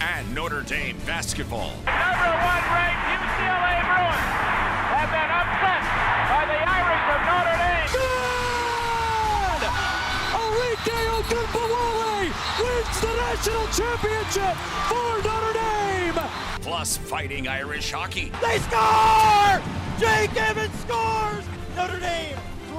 and Notre Dame basketball. Number one ranked UCLA Bruins have been upset by the Irish of Notre Dame. Good! Arike Ogunbowale wins the national championship for Notre Dame. Plus fighting Irish hockey. They score! Jake Evans scores! Notre Dame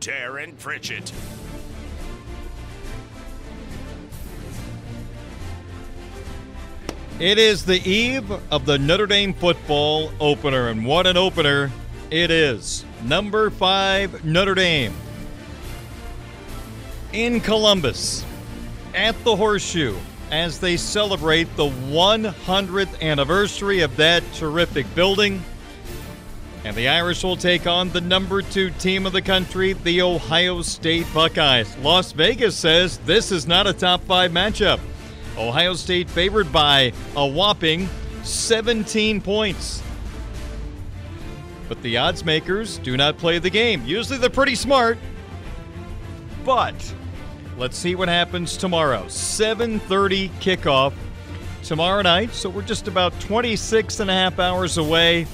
Darren Pritchett. It is the eve of the Notre Dame football opener, and what an opener it is. Number five, Notre Dame in Columbus at the Horseshoe as they celebrate the 100th anniversary of that terrific building. And the Irish will take on the number two team of the country, the Ohio State Buckeyes. Las Vegas says this is not a top five matchup. Ohio State favored by a whopping 17 points. But the odds makers do not play the game. Usually they're pretty smart. But let's see what happens tomorrow. 7:30 kickoff tomorrow night. So we're just about 26 and a half hours away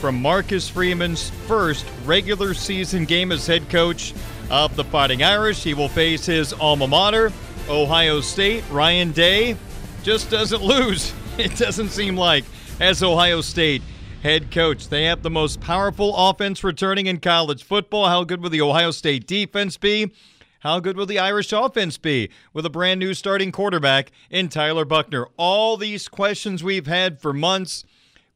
from Marcus Freeman's first regular season game as head coach of the Fighting Irish. He will face his alma mater, Ohio State. Ryan Day just doesn't lose, it doesn't seem like, as Ohio State head coach. They have the most powerful offense returning in college football. How good will the Ohio State defense be? How good will the Irish offense be with a brand new starting quarterback in Tyler Buchner? All these questions we've had for months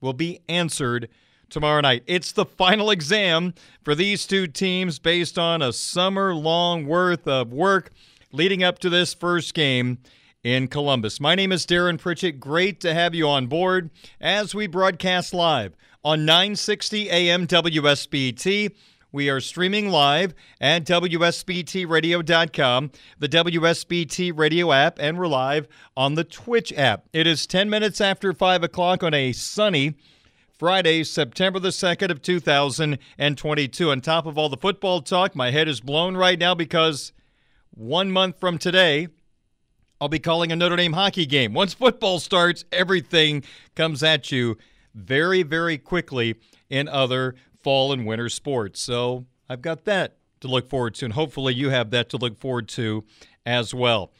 will be answered tomorrow night. It's the final exam for these two teams based on a summer long worth of work leading up to this first game in Columbus. My name is Darren Pritchett. Great to have you on board as we broadcast live on 960 AM WSBT. We are streaming live at WSBTRadio.com, the WSBT radio app, and we're live on the Twitch app. It is 10 minutes after 5 o'clock on a sunny Friday, September the 2nd of 2022. On top of all the football talk, my head is blown right now because one month from today, I'll be calling a Notre Dame hockey game. Once football starts, everything comes at you very, very quickly in other fall and winter sports. So I've got that to look forward to, and hopefully you have that to look forward to as well.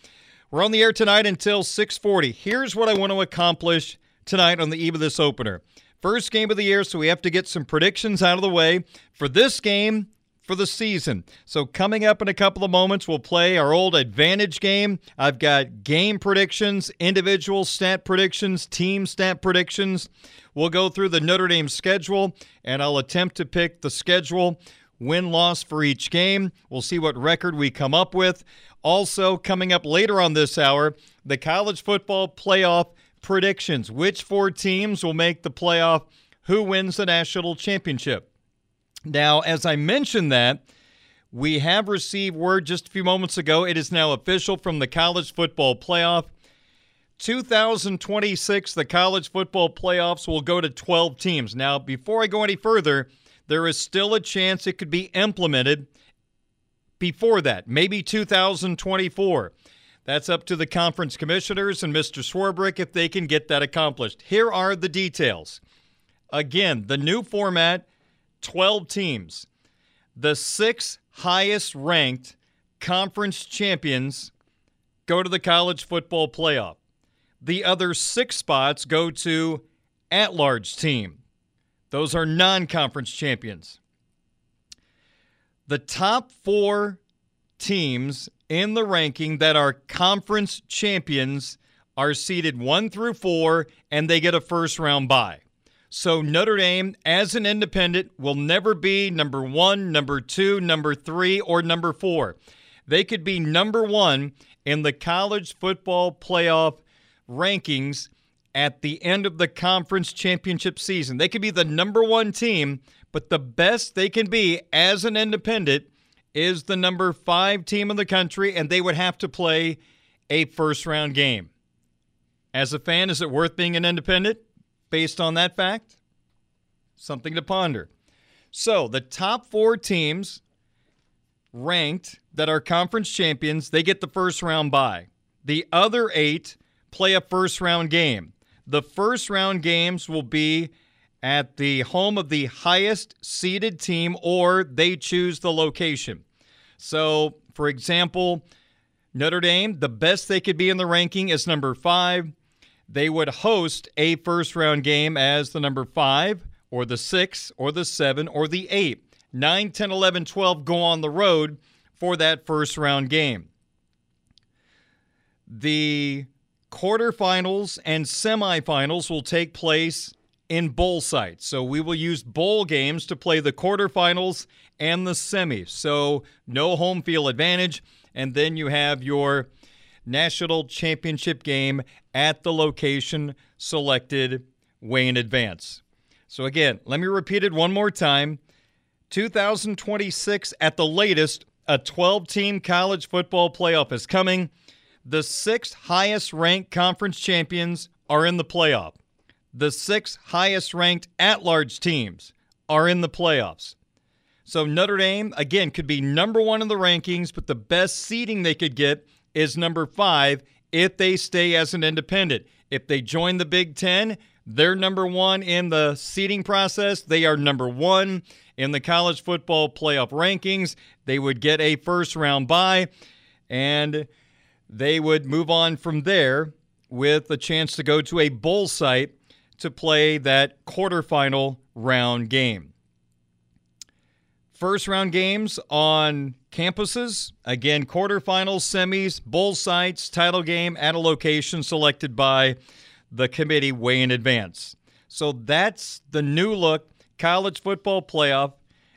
We're on the air tonight until 6:40. Here's what I want to accomplish tonight on the eve of this opener. First game of the year, so we have to get some predictions out of the way for this game for the season. So, coming up in a couple of moments, we'll play our old advantage game. I've got game predictions, individual stat predictions, team stat predictions. We'll go through the Notre Dame schedule, and I'll attempt to pick the schedule win loss for each game. We'll see what record we come up with. Also, coming up later on this hour, the college football playoff predictions. Which four teams will make the playoff? Who wins the national championship? Now, as I mentioned that, we have received word just a few moments ago. It is now official from the college football playoff. 2026, the college football playoffs will go to 12 teams. Now, before I go any further, there is still a chance it could be implemented before that, maybe 2024. That's up to the conference commissioners and Mr. Swarbrick if they can get that accomplished. Here are the details. Again, the new format 12 teams. The six highest ranked conference champions go to the college football playoff. The other six spots go to at large team. Those are non conference champions. The top four teams in the ranking that are conference champions are seeded one through four, and they get a first round bye. So Notre Dame, as an independent, will never be number one, number two, number three, or number four. They could be number one in the college football playoff rankings at the end of the conference championship season. They could be the number one team, but the best they can be as an independent is the number five team in the country, and they would have to play a first round game. As a fan, is it worth being an independent? based on that fact? Something to ponder. So, the top four teams ranked that are conference champions, they get the first round bye. The other eight play a first round game. The first round games will be at the home of the highest seeded team, or they choose the location. So, for example, Notre Dame, the best they could be in the ranking is number five they would host a first round game as the number five or the six or the seven or the eight. 9, 10, 11, 12 go on the road for that first round game. The quarterfinals and semifinals will take place in bowl sites. So we will use bowl games to play the quarterfinals and the semis. So no home field advantage. And then you have your national championship game at the location selected way in advance. So, again, let me repeat it one more time 2026 at the latest, a 12 team college football playoff is coming. The six highest ranked conference champions are in the playoff. The six highest ranked at large teams are in the playoffs. So Notre Dame, again, could be number one in the rankings, but the best seeding they could get is number five if they stay as an independent. If they join the Big Ten, they're number one in the seeding process. They are number one in the college football playoff rankings. They would get a first round bye, and they would move on from there with a chance to go to a bowl site to play that quarterfinal round game. First round games on campuses. Again, quarterfinals, semis, bowl sites, title game at a location selected by the committee way in advance. So that's the new look college football playoff.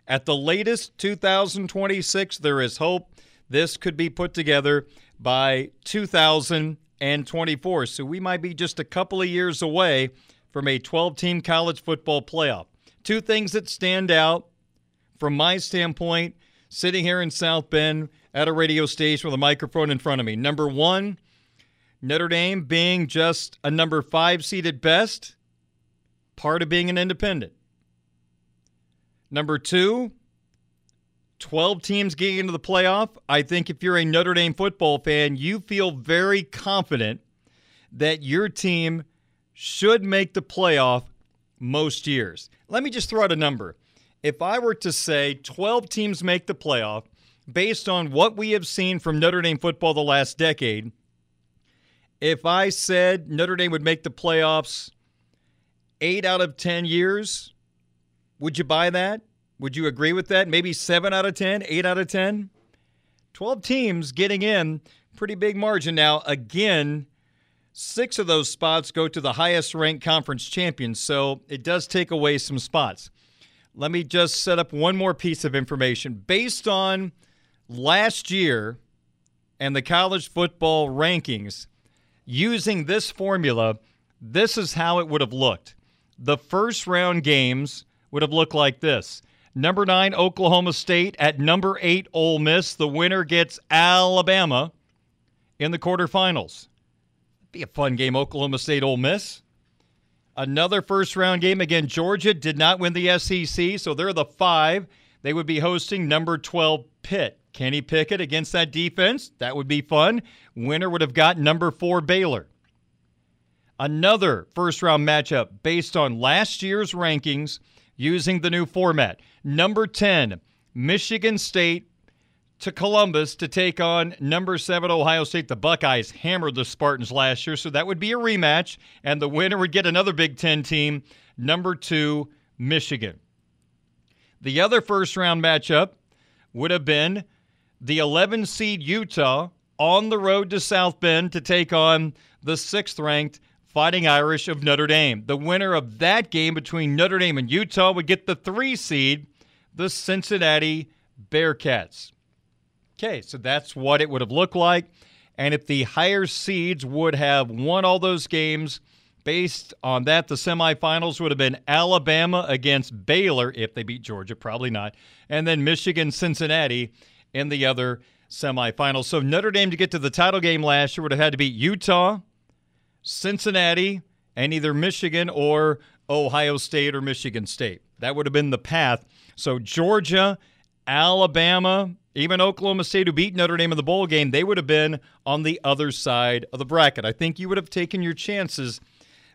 At the latest 2026, there is hope this could be put together by 2024. So we might be just a couple of years away from a 12 team college football playoff. Two things that stand out from my standpoint, sitting here in South Bend at a radio station with a microphone in front of me. Number one, Notre Dame being just a number five seed at best, part of being an independent. Number two, 12 teams getting into the playoff. I think if you're a Notre Dame football fan, you feel very confident that your team should make the playoff most years. Let me just throw out a number if I were to say 12 teams make the playoff based on what we have seen from Notre Dame football the last decade, if I said Notre Dame would make the playoffs eight out of 10 years, would you buy that? Would you agree with that? Maybe seven out of 10, eight out of 10? 12 teams getting in, pretty big margin. Now, again, six of those spots go to the highest ranked conference champions, so it does take away some spots. Let me just set up one more piece of information. Based on last year and the college football rankings, using this formula, this is how it would have looked. The first round games would have looked like this. Number nine, Oklahoma State at number eight, Ole Miss. The winner gets Alabama in the quarterfinals. Be a fun game, Oklahoma State Ole Miss. Another first round game again. Georgia did not win the SEC, so they're the five. They would be hosting number 12 Pitt. Kenny Pickett against that defense. That would be fun. Winner would have got number four Baylor. Another first round matchup based on last year's rankings using the new format. Number 10, Michigan State to Columbus to take on number seven Ohio State. The Buckeyes hammered the Spartans last year, so that would be a rematch, and the winner would get another Big Ten team, number two Michigan. The other first round matchup would have been the 11 seed Utah on the road to South Bend to take on the sixth ranked Fighting Irish of Notre Dame. The winner of that game between Notre Dame and Utah would get the three seed, the Cincinnati Bearcats. Okay, so that's what it would have looked like. And if the higher seeds would have won all those games, based on that, the semifinals would have been Alabama against Baylor if they beat Georgia, probably not, and then Michigan, Cincinnati in the other semifinals. So Notre Dame to get to the title game last year would have had to beat Utah, Cincinnati, and either Michigan or Ohio State or Michigan State. That would have been the path. So Georgia, Alabama, even Oklahoma State, who beat Notre Dame in the bowl game, they would have been on the other side of the bracket. I think you would have taken your chances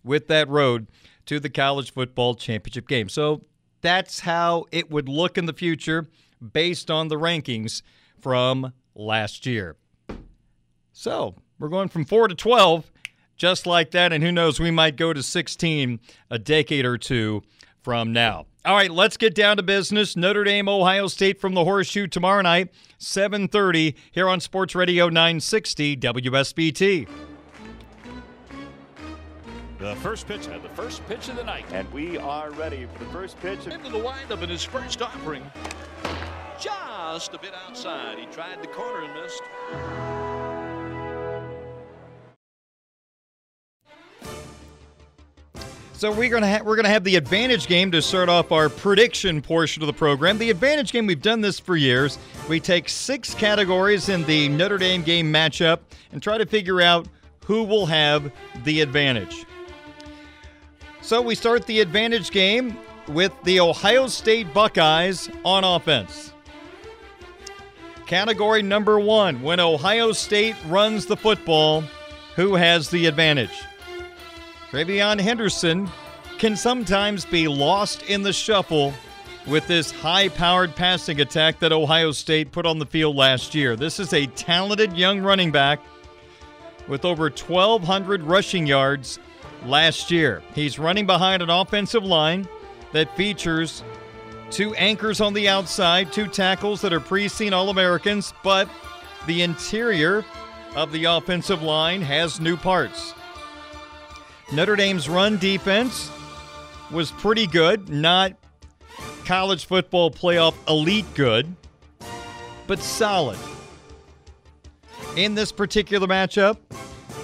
with that road to the college football championship game. So that's how it would look in the future based on the rankings from last year. So we're going from 4 to 12, just like that. And who knows, we might go to 16 a decade or two from now. All right, let's get down to business. Notre Dame, Ohio State from the Horseshoe tomorrow night, 7:30 here on Sports Radio 960 WSBT. The first pitch and the first pitch of the night. And we are ready for the first pitch. Into the windup in his first offering. Just a bit outside. He tried the corner and missed. So we're gonna ha- we're gonna have the advantage game to start off our prediction portion of the program. The advantage game we've done this for years. We take six categories in the Notre Dame game matchup and try to figure out who will have the advantage. So we start the advantage game with the Ohio State Buckeyes on offense. Category number one: When Ohio State runs the football, who has the advantage? TreVeyon Henderson can sometimes be lost in the shuffle with this high powered passing attack that Ohio State put on the field last year. This is a talented young running back with over 1,200 rushing yards last year. He's running behind an offensive line that features two anchors on the outside, two tackles that are pre-seen All-Americans, but the interior of the offensive line has new parts. Notre Dame's run defense was pretty good, not college football playoff elite good, but solid. In this particular matchup,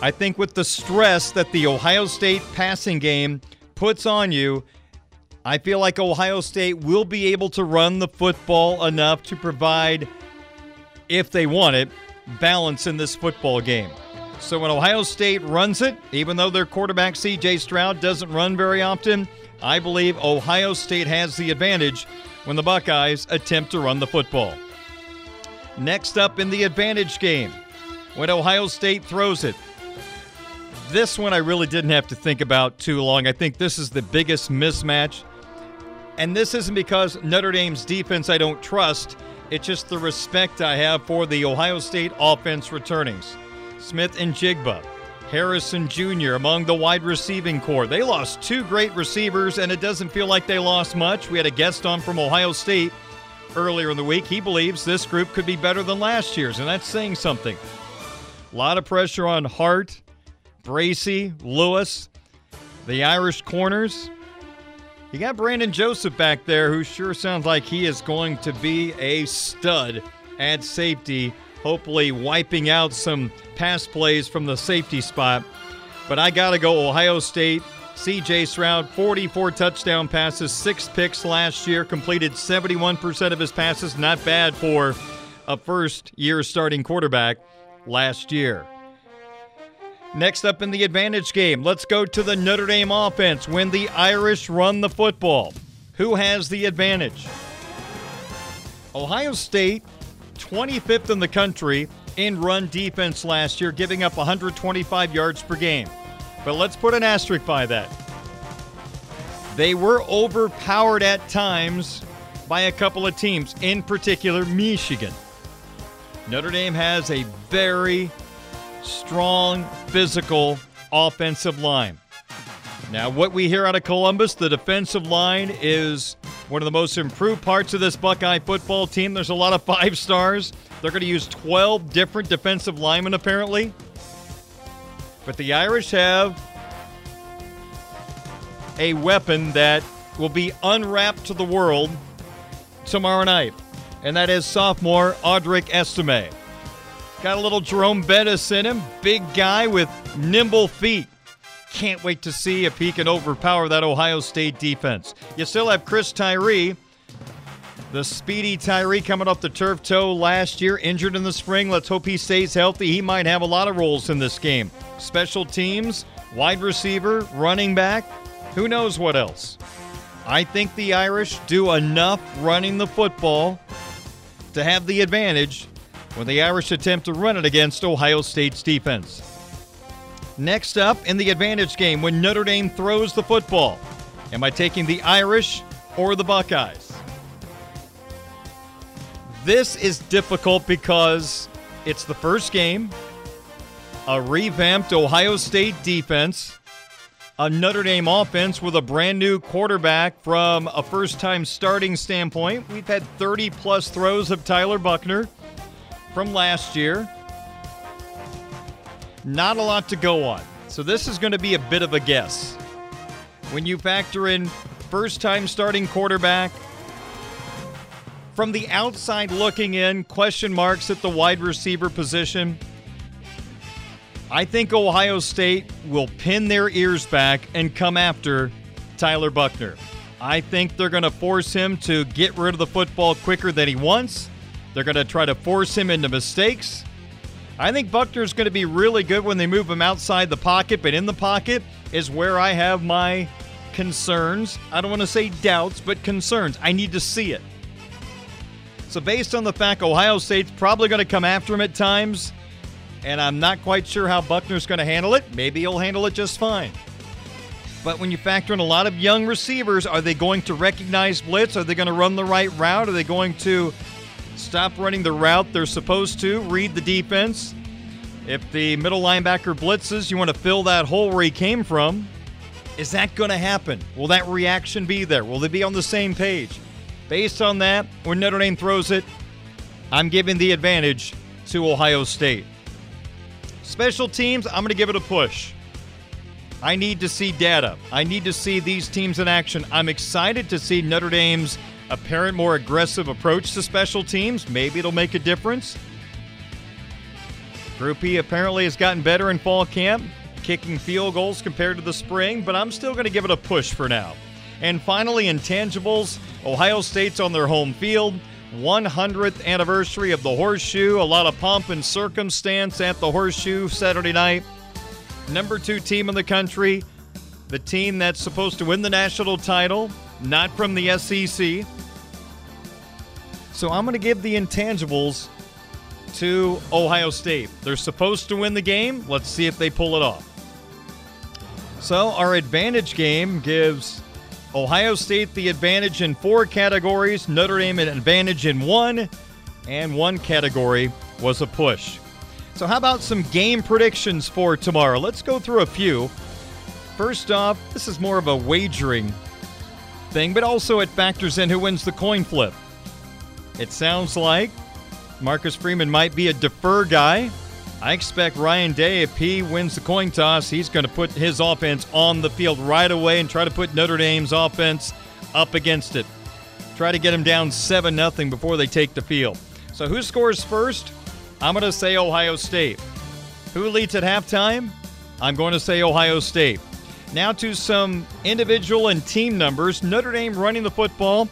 I think with the stress that the Ohio State passing game puts on you, I feel like Ohio State will be able to run the football enough to provide, if they want it, balance in this football game. So when Ohio State runs it, even though their quarterback CJ Stroud doesn't run very often, I believe Ohio State has the advantage when the Buckeyes attempt to run the football. Next up in the advantage game, when Ohio State throws it. This one I really didn't have to think about too long. I think this is the biggest mismatch. And this isn't because Notre Dame's defense I don't trust, it's just the respect I have for the Ohio State offense returnings. Smith-Njigba, Harrison Jr. among the wide receiving corps. They lost two great receivers, and it doesn't feel like they lost much. We had a guest on from Ohio State earlier in the week. He believes this group could be better than last year's, and that's saying something. A lot of pressure on Hart, Bracy, Lewis, the Irish corners. You got Brandon Joseph back there, who sure sounds like he is going to be a stud at safety, hopefully wiping out some pass plays from the safety spot. But I got to go Ohio State. CJ Stroud, 44 touchdown passes, six picks last year, completed 71% of his passes. Not bad for a first year starting quarterback last year. Next up in the advantage game, let's go to the Notre Dame offense when the Irish run the football. Who has the advantage? Ohio State, 25th in the country in run defense last year, giving up 125 yards per game. But let's put an asterisk by that. They were overpowered at times by a couple of teams, in particular, Michigan. Notre Dame has a very strong, physical offensive line. Now, what we hear out of Columbus, the defensive line is one of the most improved parts of this Buckeye football team. There's a lot of five stars. They're going to use 12 different defensive linemen, apparently. But the Irish have a weapon that will be unwrapped to the world tomorrow night, and that is sophomore Audric Estime. Got a little Jerome Bettis in him, big guy with nimble feet. Can't wait to see if he can overpower that Ohio State defense. You still have Chris Tyree, the speedy Tyree coming off the turf toe last year, injured in the spring. Let's hope he stays healthy. He might have a lot of roles in this game. Special teams, wide receiver, running back, who knows what else. I think the Irish do enough running the football to have the advantage when the Irish attempt to run it against Ohio State's defense. Next up in the advantage game when Notre Dame throws the football. Am I taking the Irish or the Buckeyes? This is difficult because it's the first game, a revamped Ohio State defense, a Notre Dame offense with a brand new quarterback from a first time starting standpoint. We've had 30 plus throws of Tyler Buchner from last year. Not a lot to go on. So this is going to be a bit of a guess. When you factor in first time starting quarterback, from the outside looking in, question marks at the wide receiver position. I think Ohio State will pin their ears back and come after Tyler Buchner. I think they're going to force him to get rid of the football quicker than he wants. They're going to try to force him into mistakes. I think Buchner's going to be really good when they move him outside the pocket, but in the pocket is where I have my concerns. I don't want to say doubts, but concerns. I need to see it. So, based on the fact Ohio State's probably going to come after him at times, and I'm not quite sure how Buchner's going to handle it, maybe he'll handle it just fine. But when you factor in a lot of young receivers, are they going to recognize blitz? Are they going to run the right route? Are they going to stop running the route they're supposed to, read the defense. If the middle linebacker blitzes, you want to fill that hole where he came from. Is that going to happen? Will that reaction be there? Will they be on the same page? Based on that, when Notre Dame throws it, I'm giving the advantage to Ohio State. Special teams, I'm going to give it a push. I need to see data. I need to see these teams in action. I'm excited to see Notre Dame's apparent more aggressive approach to special teams. Maybe it'll make a difference. Group E apparently has gotten better in fall camp, kicking field goals compared to the spring, but I'm still going to give it a push for now. And finally, intangibles Ohio State's on their home field. 100th anniversary of the Horseshoe. A lot of pomp and circumstance at the Horseshoe Saturday night. Number two team in the country, the team that's supposed to win the national title, not from the SEC. So I'm going to give the intangibles to Ohio State. They're supposed to win the game. Let's see if they pull it off. So our advantage game gives Ohio State the advantage in four categories, Notre Dame an advantage in one, and one category was a push. So, how about some game predictions for tomorrow? Let's go through a few. First off, this is more of a wagering thing, but also it factors in who wins the coin flip. It sounds like Marcus Freeman might be a defer guy. I expect Ryan Day, if he wins the coin toss, he's going to put his offense on the field right away and try to put Notre Dame's offense up against it. Try to get them down 7 0 before they take the field. So, who scores first? I'm going to say Ohio State. Who leads at halftime? I'm going to say Ohio State. Now to some individual and team numbers. Notre Dame running the football.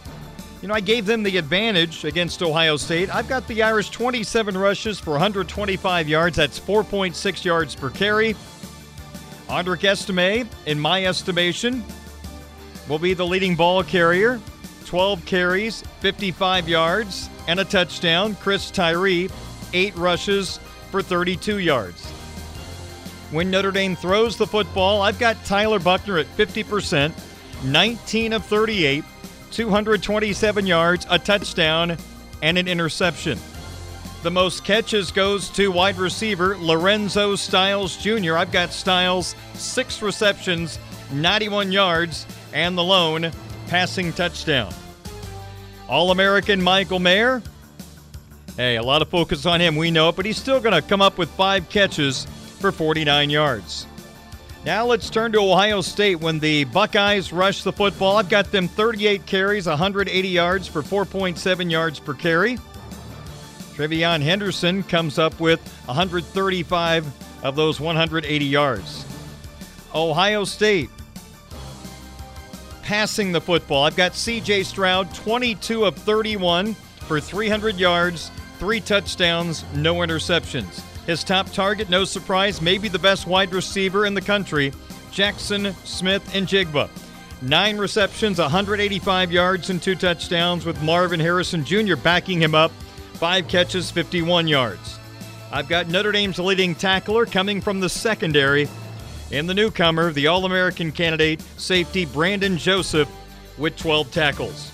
You know, I gave them the advantage against Ohio State. I've got the Irish 27 rushes for 125 yards. That's 4.6 yards per carry. Audric Estime, in my estimation, will be the leading ball carrier. 12 carries, 55 yards, and a touchdown. Chris Tyree, eight rushes for 32 yards. When Notre Dame throws the football, I've got Tyler Buchner at 50%, 19 of 38, 227 yards, a touchdown, and an interception. The most catches goes to wide receiver Lorenzo Styles Jr. I've got Styles, six receptions, 91 yards, and the lone passing touchdown. All American Michael Mayer. Hey, a lot of focus on him, we know it, but he's still going to come up with five catches for 49 yards. Now let's turn to Ohio State when the Buckeyes rush the football. I've got them 38 carries, 180 yards for 4.7 yards per carry. TreVeyon Henderson comes up with 135 of those 180 yards. Ohio State passing the football. I've got CJ Stroud, 22 of 31 for 300 yards, three touchdowns, no interceptions. His top target, no surprise, maybe the best wide receiver in the country, Jackson Smith and Jigba. Nine receptions, 185 yards, and two touchdowns, with Marvin Harrison Jr. backing him up. Five catches, 51 yards. I've got Notre Dame's leading tackler coming from the secondary, and the newcomer, the All American candidate, safety Brandon Joseph, with 12 tackles.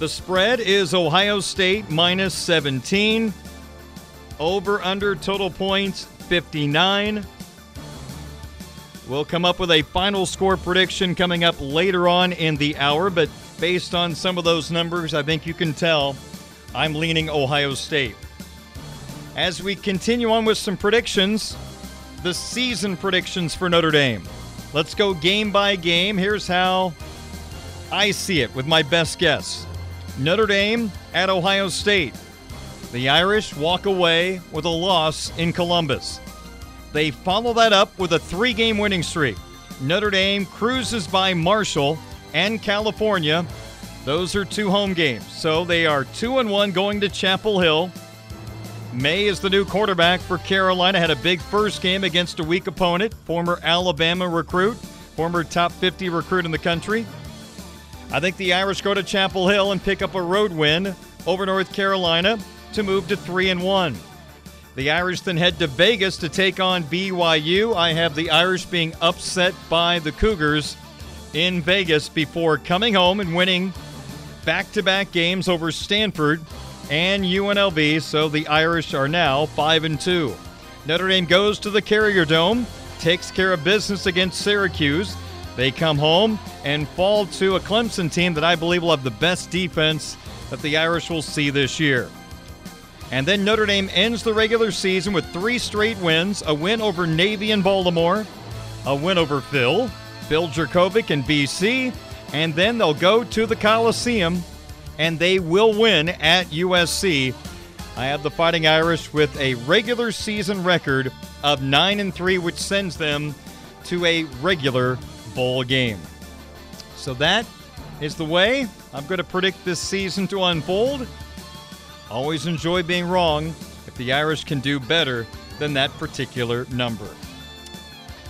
The spread is Ohio State minus 17. Over under total points 59. We'll come up with a final score prediction coming up later on in the hour, but based on some of those numbers, I think you can tell I'm leaning Ohio State. As we continue on with some predictions, the season predictions for Notre Dame. Let's go game by game. Here's how I see it with my best guess Notre Dame at Ohio State. The Irish walk away with a loss in Columbus. They follow that up with a three game winning streak. Notre Dame cruises by Marshall and California. Those are two home games. So they are 2 and 1 going to Chapel Hill. Maye is the new quarterback for Carolina. Had a big first game against a weak opponent, former Alabama recruit, former top 50 recruit in the country. I think the Irish go to Chapel Hill and pick up a road win over North Carolina to move to 3 and 1. The Irish then head to Vegas to take on BYU. I have the Irish being upset by the Cougars in Vegas before coming home and winning back to back games over Stanford and UNLV, so the Irish are now 5 and 2. Notre Dame goes to the Carrier Dome, takes care of business against Syracuse. They come home and fall to a Clemson team that I believe will have the best defense that the Irish will see this year. And then Notre Dame ends the regular season with three straight wins a win over Navy in Baltimore, a win over Phil, Phil Jurkovec in BC, and then they'll go to the Coliseum and they will win at USC. I have the Fighting Irish with a regular season record of 9 and 3 which sends them to a regular game. So that is the way I'm going to predict this season to unfold. Always enjoy being wrong if the Irish can do better than that particular number.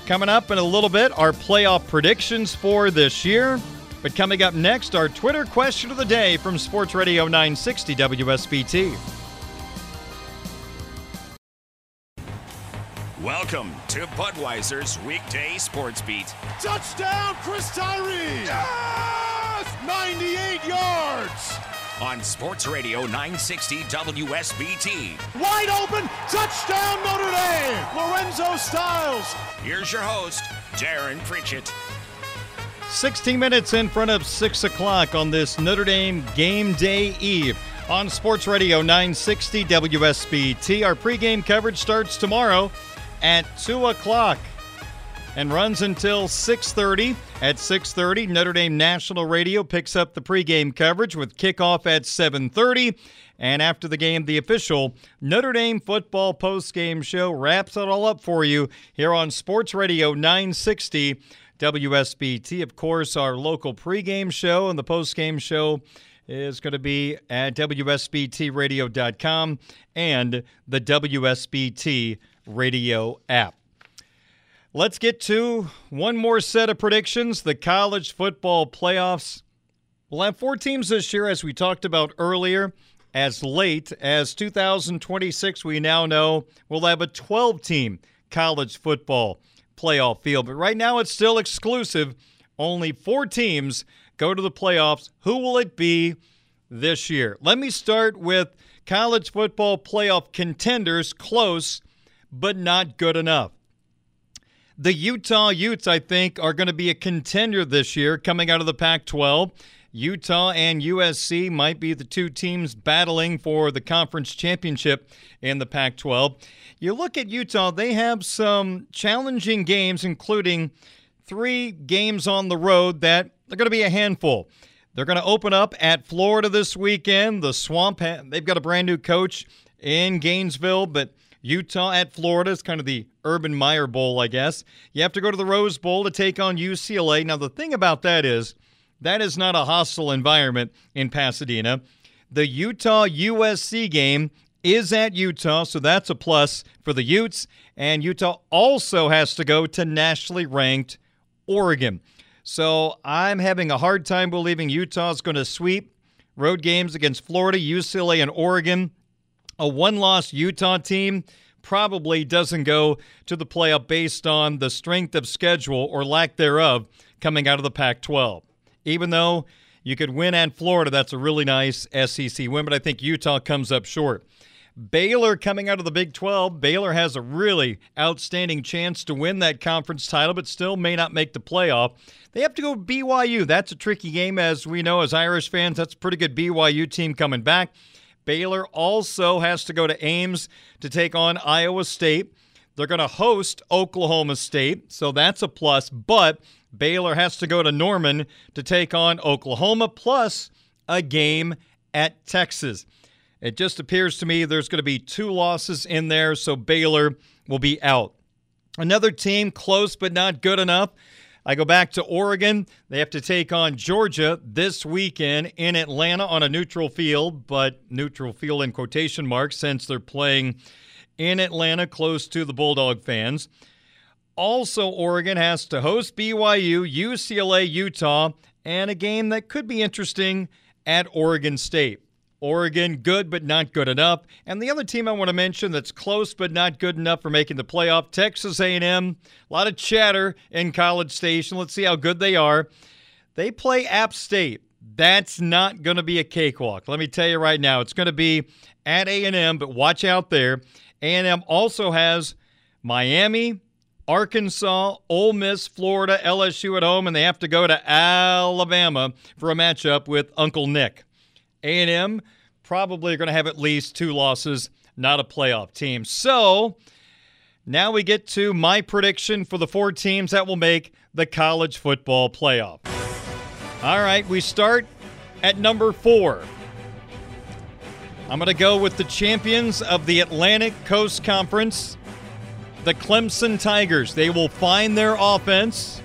Coming up in a little bit, our playoff predictions for this year. But coming up next, our Twitter question of the day from Sports Radio 960 WSBT. Welcome to Budweiser's weekday sports beat. Touchdown, Chris Tyree! Yes! 98 yards! On Sports Radio 960 WSBT. Wide open, touchdown Notre Dame! Lorenzo Styles. Here's your host, Darren Pritchett. 16 minutes in front of 6 o'clock on this Notre Dame game day eve on Sports Radio 960 WSBT. Our pregame coverage starts tomorrow at 2 o'clock and runs until 6.30 at 6.30 notre dame national radio picks up the pregame coverage with kickoff at 7.30 and after the game the official notre dame football postgame show wraps it all up for you here on sports radio 960 WSBT. Of course, our local pregame show and the postgame show is going to be at WSBTradio.com and the WSBT Radio app. Let's get to one more set of predictions the college football playoffs. We'll have four teams this year, as we talked about earlier. As late as 2026, we now know we'll have a 12 team college football playoff field. But right now, it's still exclusive. Only four teams go to the playoffs. Who will it be this year? Let me start with college football playoff contenders close, but not good enough. The Utah Utes, I think, are going to be a contender this year coming out of the Pac 12. Utah and USC might be the two teams battling for the conference championship in the Pac 12. You look at Utah, they have some challenging games, including three games on the road that are going to be a handful. They're going to open up at Florida this weekend. The Swamp, they've got a brand new coach in Gainesville, but Utah at Florida is kind of the Urban Meyer Bowl, I guess. You have to go to the Rose Bowl to take on UCLA. Now, the thing about that is, that is not a hostile environment in Pasadena. The Utah USC game is at Utah, so that's a plus for the Utes. And Utah also has to go to nationally ranked Oregon. So I'm having a hard time believing Utah is going to sweep road games against Florida, UCLA, and Oregon. A one loss Utah team probably doesn't go to the playoff based on the strength of schedule or lack thereof coming out of the Pac 12 even though you could win at Florida. That's a really nice SEC win, but I think Utah comes up short. Baylor coming out of the Big 12. Baylor has a really outstanding chance to win that conference title, but still may not make the playoff. They have to go BYU. That's a tricky game, as we know as Irish fans. That's a pretty good BYU team coming back. Baylor also has to go to Ames to take on Iowa State. They're going to host Oklahoma State, so that's a plus, but Baylor has to go to Norman to take on Oklahoma, plus a game at Texas. It just appears to me there's going to be two losses in there, so Baylor will be out. Another team close but not good enough. I go back to Oregon. They have to take on Georgia this weekend in Atlanta on a neutral field, but neutral field in quotation marks since they're playing in Atlanta close to the Bulldog fans. Also, Oregon has to host BYU, UCLA, Utah, and a game that could be interesting at Oregon State. Oregon, good but not good enough. And the other team I want to mention that's close but not good enough for making the playoff, Texas A&M. A lot of chatter in College Station. Let's see how good they are. They play App State. That's not going to be a cakewalk. Let me tell you right now, it's going to be at A&M, but watch out there. A&M also has Miami, Arkansas, Ole Miss, Florida, LSU at home, and they have to go to Alabama for a matchup with Uncle Nick. A&M probably are going to have at least two losses, not a playoff team. So now we get to my prediction for the four teams that will make the college football playoff. All right, we start at number four. I'm going to go with the champions of the Atlantic Coast Conference, the Clemson Tigers. They will find their offense.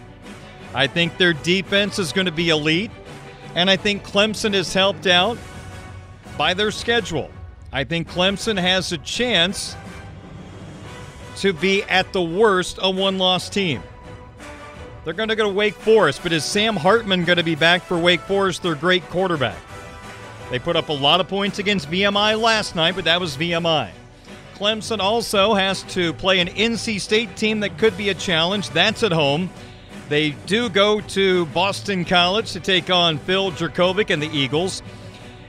I think their defense is going to be elite. And I think Clemson is helped out by their schedule. I think Clemson has a chance to be, at the worst, a one loss team. They're going to go to Wake Forest, but is Sam Hartman going to be back for Wake Forest, their great quarterback? They put up a lot of points against VMI last night, but that was VMI. Clemson also has to play an NC State team that could be a challenge. That's at home. They do go to Boston College to take on Phil Jurkovec and the Eagles.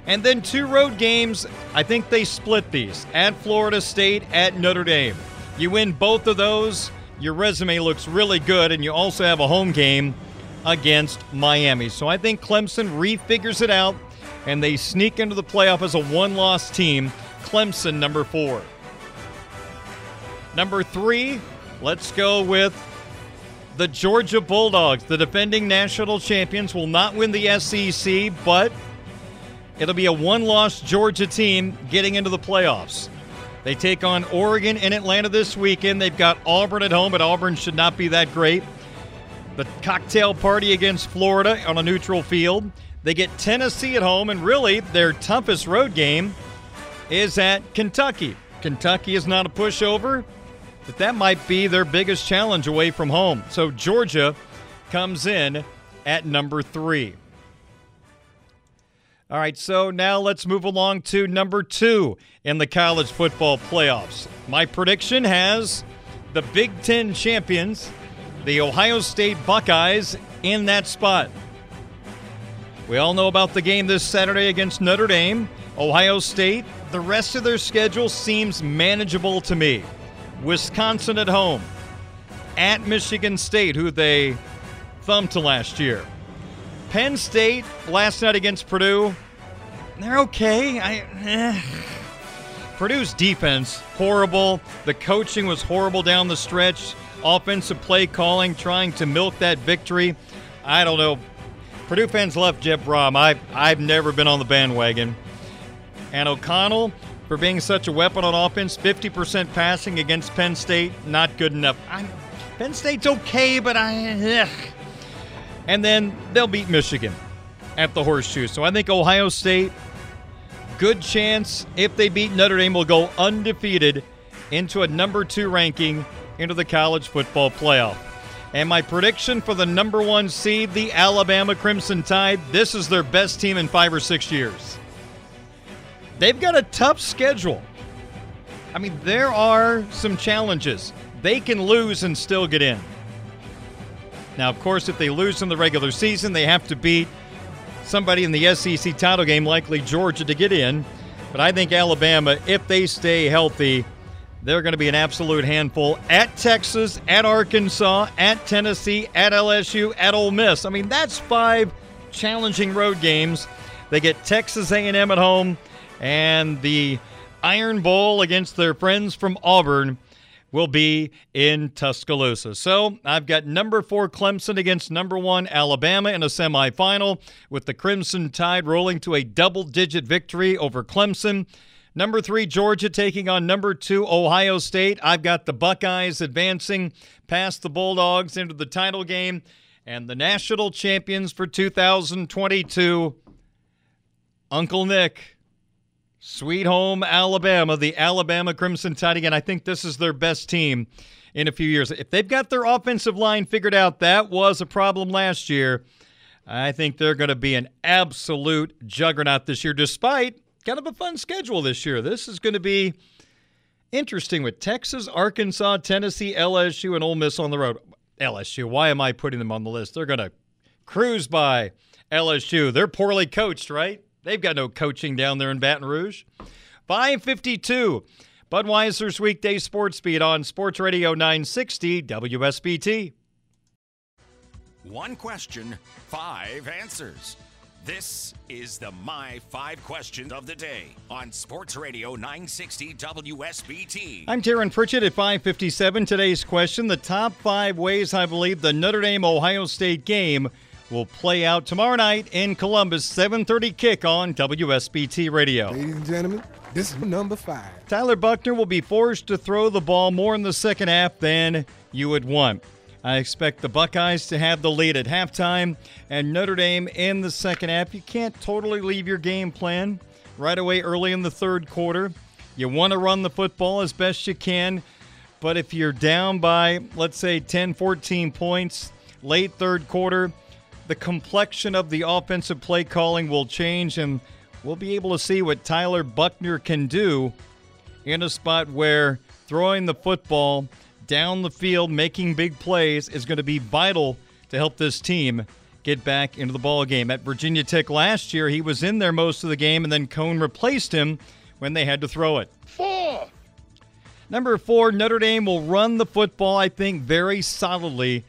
And then two road games, I think they split these at Florida State, at Notre Dame. You win both of those, your resume looks really good, and you also have a home game against Miami. So I think Clemson refigures it out and they sneak into the playoff as a one loss team. Clemson, number four. Number three, let's go with the Georgia Bulldogs. The defending national champions will not win the SEC, but it'll be a one loss Georgia team getting into the playoffs. They take on Oregon in Atlanta this weekend. They've got Auburn at home, but Auburn should not be that great. The cocktail party against Florida on a neutral field. They get Tennessee at home, and really their toughest road game is at Kentucky. Kentucky is not a pushover. That that might be their biggest challenge away from home. So Georgia comes in at number three. All right, so now let's move along to number two in the college football playoffs. My prediction has the Big Ten champions, the Ohio State Buckeyes, in that spot. We all know about the game this Saturday against Notre Dame. Ohio State, the rest of their schedule seems manageable to me. Wisconsin at home, at Michigan State, who they thumped to last year. Penn State last night against Purdue, they're okay. I, eh. Purdue's defense horrible. The coaching was horrible down the stretch. Offensive play calling, trying to milk that victory. I don't know. Purdue fans love Jeff Brohm. I I've never been on the bandwagon. And O'Connell, for being such a weapon on offense, 50% passing against Penn State, not good enough. I'm, Penn State's okay, but I. Ugh. And then they'll beat Michigan at the horseshoe. So I think Ohio State, good chance if they beat Notre Dame, will go undefeated into a number two ranking into the college football playoff. And my prediction for the number one seed, the Alabama Crimson Tide, this is their best team in five or six years. They've got a tough schedule. I mean, there are some challenges. They can lose and still get in. Now, of course, if they lose in the regular season, they have to beat somebody in the SEC title game, likely Georgia, to get in. But I think Alabama, if they stay healthy, they're going to be an absolute handful at Texas, at Arkansas, at Tennessee, at LSU, at Ole Miss. I mean, that's five challenging road games. They get Texas A&M at home and the Iron Bowl against their friends from Auburn will be in Tuscaloosa. So I've got number four Clemson against number one Alabama in a semifinal, with the Crimson Tide rolling to a double digit victory over Clemson. Number three, Georgia taking on number two, Ohio State. I've got the Buckeyes advancing past the Bulldogs into the title game. And the national champions for 2022, Uncle Nick. Sweet home Alabama, the Alabama Crimson Tide again. I think this is their best team in a few years. If they've got their offensive line figured out, that was a problem last year. I think they're going to be an absolute juggernaut this year, despite kind of a fun schedule this year. This is going to be interesting with Texas, Arkansas, Tennessee, LSU, and Ole Miss on the road. LSU, why am I putting them on the list? They're going to cruise by LSU. They're poorly coached, right? They've got no coaching down there in Baton Rouge. 552. Budweiser's weekday sports beat on Sports Radio 960 WSBT. One question, five answers. This is the My Five Questions of the Day on Sports Radio 960 WSBT. I'm Darren Pritchett at 557. Today's question the top five ways I believe the Notre Dame Ohio State game will play out tomorrow night in Columbus, 7:30 kick on WSBT Radio. Ladies and gentlemen, this is number five. Tyler Buchner will be forced to throw the ball more in the second half than you would want. I expect the Buckeyes to have the lead at halftime and Notre Dame in the second half. You can't totally leave your game plan right away early in the third quarter. You want to run the football as best you can, but if you're down by, let's say, 10, 14 points late third quarter, the complexion of the offensive play calling will change, and we'll be able to see what Tyler Buchner can do in a spot where throwing the football down the field, making big plays, is going to be vital to help this team get back into the ball game. At Virginia Tech last year, he was in there most of the game, and then Coan replaced him when they had to throw it. Four. Number four, Notre Dame will run the football, I think, very solidly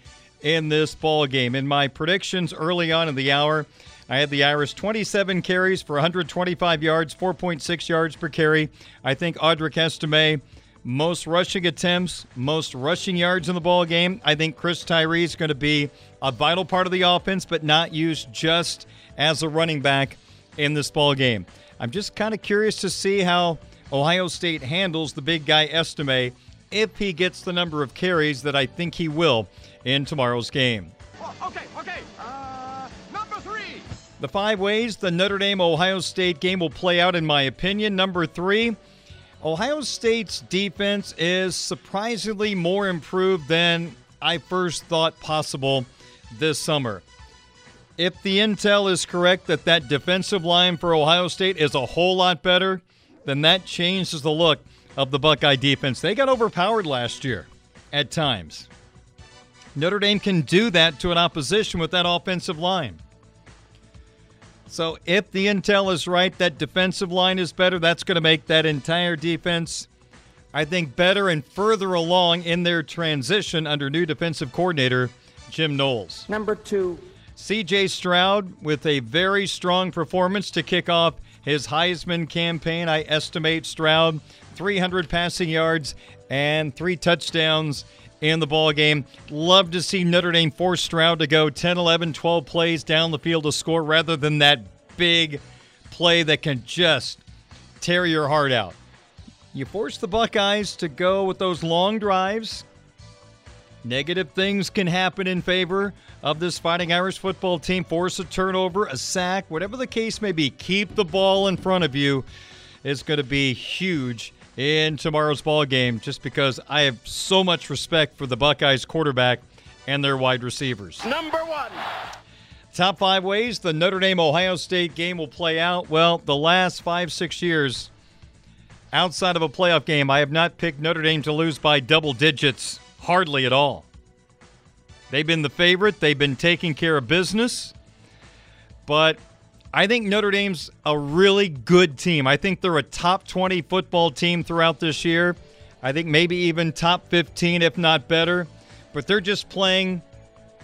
in this ball game. In my predictions early on in the hour, I had the Irish 27 carries for 125 yards, 4.6 yards per carry. I think Audric Estime most rushing attempts, most rushing yards in the ball game. I think Chris Tyree is going to be a vital part of the offense, but not used just as a running back in this ball game. I'm just kind of curious to see how Ohio State handles the big guy Estime if he gets the number of carries that I think he will in tomorrow's game. Okay, okay. Uh, number three. The five ways the Notre Dame Ohio State game will play out, in my opinion. Number three, Ohio State's defense is surprisingly more improved than I first thought possible this summer. If the intel is correct that that defensive line for Ohio State is a whole lot better, then that changes the look of the Buckeye defense. They got overpowered last year at times. Notre Dame can do that to an opposition with that offensive line. So if the intel is right, that defensive line is better, that's going to make that entire defense, I think, better and further along in their transition under new defensive coordinator Jim Knowles. Number two. CJ Stroud with a very strong performance to kick off his Heisman campaign. I estimate Stroud 300 passing yards and three touchdowns in the ball game. Love to see Notre Dame force Stroud to go 10, 11, 12 plays down the field to score rather than that big play that can just tear your heart out. You force the Buckeyes to go with those long drives. Negative things can happen in favor of this Fighting Irish football team. Force a turnover, a sack, whatever the case may be. Keep the ball in front of you. It's going to be huge in tomorrow's ball game just because I have so much respect for the Buckeyes quarterback and their wide receivers. Number one. Top five ways the Notre Dame Ohio State game will play out. Well, the last five, six years, outside of a playoff game, I have not picked Notre Dame to lose by double digits, hardly at all. They've been the favorite, they've been taking care of business, but I think Notre Dame's a really good team. I think they're a top 20 football team throughout this year. I think maybe even top 15, if not better. But they're just playing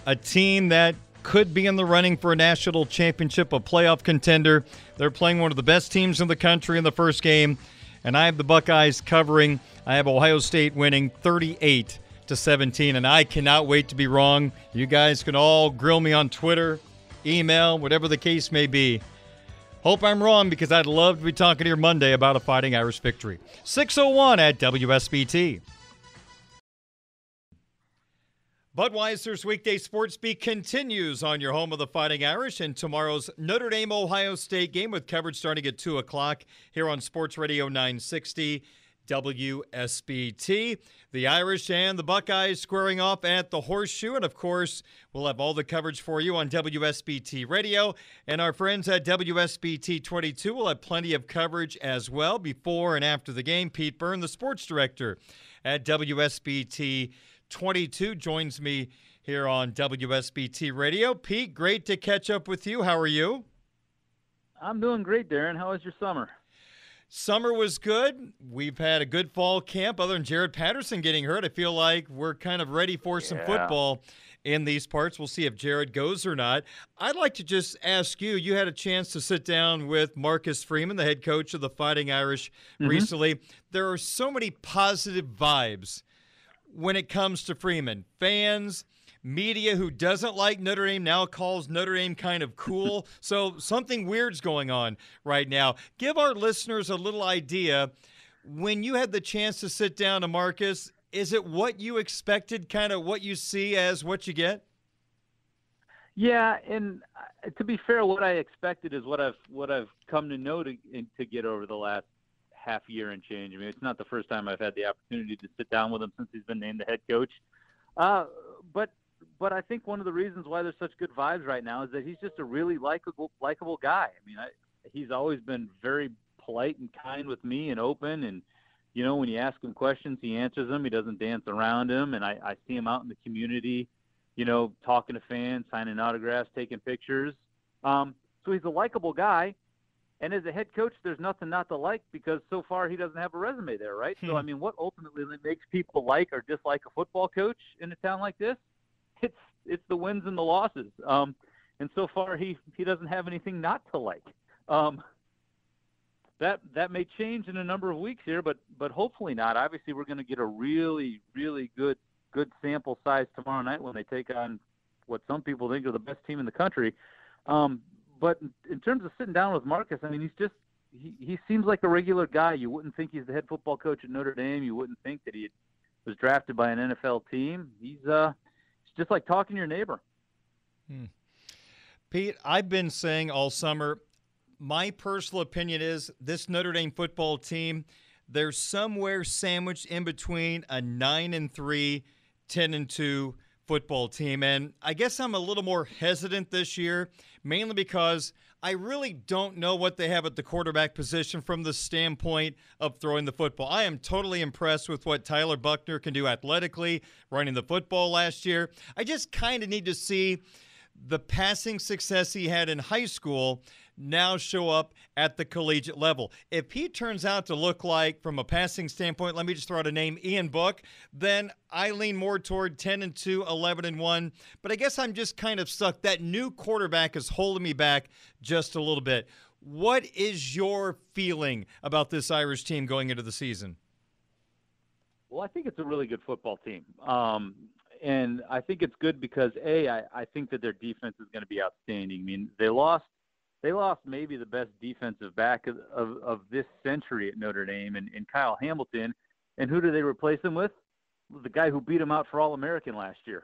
a team that could be in the running for a national championship, a playoff contender. They're playing one of the best teams in the country in the first game. And I have the Buckeyes covering. I have Ohio State winning 38 to 17. And I cannot wait to be wrong. You guys can all grill me on Twitter email, whatever the case may be. Hope I'm wrong because I'd love to be talking here Monday about a Fighting Irish victory. 601 at WSBT. Budweiser's weekday sports beat continues on your home of the Fighting Irish in tomorrow's Notre Dame Ohio State game with coverage starting at 2 o'clock here on Sports Radio 960 WSBT. The Irish and the Buckeyes squaring off at the Horseshoe. And of course, we'll have all the coverage for you on WSBT Radio. And our friends at WSBT 22 will have plenty of coverage as well before and after the game. Pete Byrne, the sports director at WSBT 22, joins me here on WSBT Radio. Pete, great to catch up with you. How are you? I'm doing great, Darren. How was your summer? Summer was good. We've had a good fall camp. Other than Jarrett Patterson getting hurt, I feel like we're kind of ready for some Yeah. football in these parts. We'll see if Jarrett goes or not. I'd like to just ask you you had a chance to sit down with Marcus Freeman, the head coach of the Fighting Irish, Mhm. recently. There are so many positive vibes when it comes to Freeman. Fans, media who doesn't like Notre Dame now calls Notre Dame kind of cool. so something weird's going on right now. Give our listeners a little idea. When you had the chance to sit down to Marcus, is it what you expected, kind of what you see as what you get? Yeah, and uh, to be fair, what I expected is what I've what I've come to know to to get over the last half year and change. I mean, it's not the first time I've had the opportunity to sit down with him since he's been named the head coach. Uh, but but I think one of the reasons why there's such good vibes right now is that he's just a really likable likable guy. I mean, I, he's always been very polite and kind with me and open. And you know when you ask him questions he answers them. He doesn't dance around him. And I, I see him out in the community you know talking to fans signing autographs taking pictures. Um, so he's a likable guy. And as a head coach there's nothing not to like because so far he doesn't have a resume there right? So i mean what ultimately makes people like or dislike a football coach in a town like this it's it's the wins and the losses um, and so far he he doesn't have anything not to like um, that that may change in a number of weeks here, but but hopefully not. Obviously, we're going to get a really really good good sample size tomorrow night when they take on what some people think are the best team in the country. Um, but in, terms of sitting down with Marcus, I mean, he's just he, he seems like a regular guy. You wouldn't think he's the head football coach at Notre Dame. You wouldn't think that he was drafted by an NFL team. He's uh, just like talking to your neighbor. Hmm. Pete, I've been saying all summer, my personal opinion is this Notre Dame football team, they're somewhere sandwiched in between a 9 and 3, 10 and 2 football team. And I guess I'm a little more hesitant this year, mainly because I really don't know what they have at the quarterback position from the standpoint of throwing the football. I am totally impressed with what Tyler Buchner can do athletically, running the football last year. I just kind of need to see the passing success he had in high school now show up at the collegiate level. If he turns out to look like, from a passing standpoint, let me just throw out a name, Ian Book, then I lean more toward 10 and 2, 11 and 1. But I guess I'm just kind of stuck. That new quarterback is holding me back just a little bit. What is your feeling about this Irish team going into the season? Well, I think it's a really good football team. Um, and I think it's good because a I, I think that their defense is going to be outstanding. I mean, they lost they lost maybe the best defensive back of, of, of this century at Notre Dame and, and Kyle Hamilton. And who do they replace him with? The guy who beat him out for All American last year.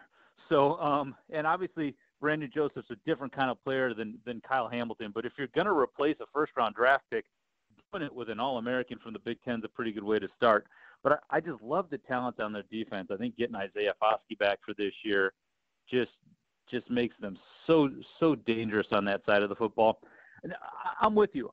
So, um, and obviously Brandon Joseph's a different kind of player than than Kyle Hamilton. But if you're going to replace a first round draft pick, doing it with an All American from the Big Ten is a pretty good way to start. But I, I just love the talent on their defense. I think getting Isaiah Foskey back for this year just just makes them so so dangerous on that side of the football. And I'm with you.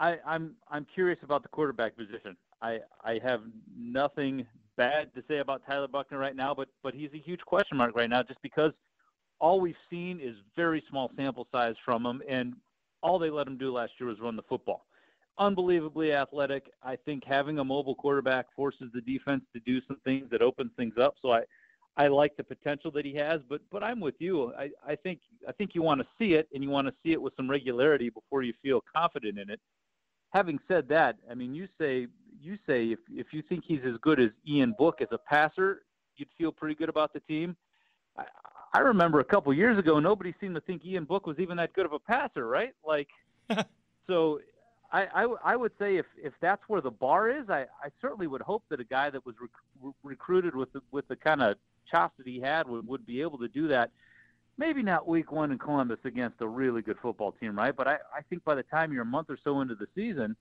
I, I'm I'm curious about the quarterback position. I I have nothing bad to say about Tyler Buchner right now, but but he's a huge question mark right now just because all we've seen is very small sample size from him, and all they let him do last year was run the football. Unbelievably athletic. I think having a mobile quarterback forces the defense to do some things that opens things up. So I I like the potential that he has, but but I'm with you. I, I think I think you want to see it and you want to see it with some regularity before you feel confident in it. Having said that, I mean you say you say if if you think he's as good as Ian Book as a passer, you'd feel pretty good about the team. I, I remember a couple years ago nobody seemed to think Ian Book was even that good of a passer, right? Like so I, I, I would say if, if that's where the bar is, I, I certainly would hope that a guy that was rec- recruited with the, with the kind of chops that he had would, would be able to do that. Maybe not week one in Columbus against a really good football team, right? But I, I think by the time you're a month or so into the season,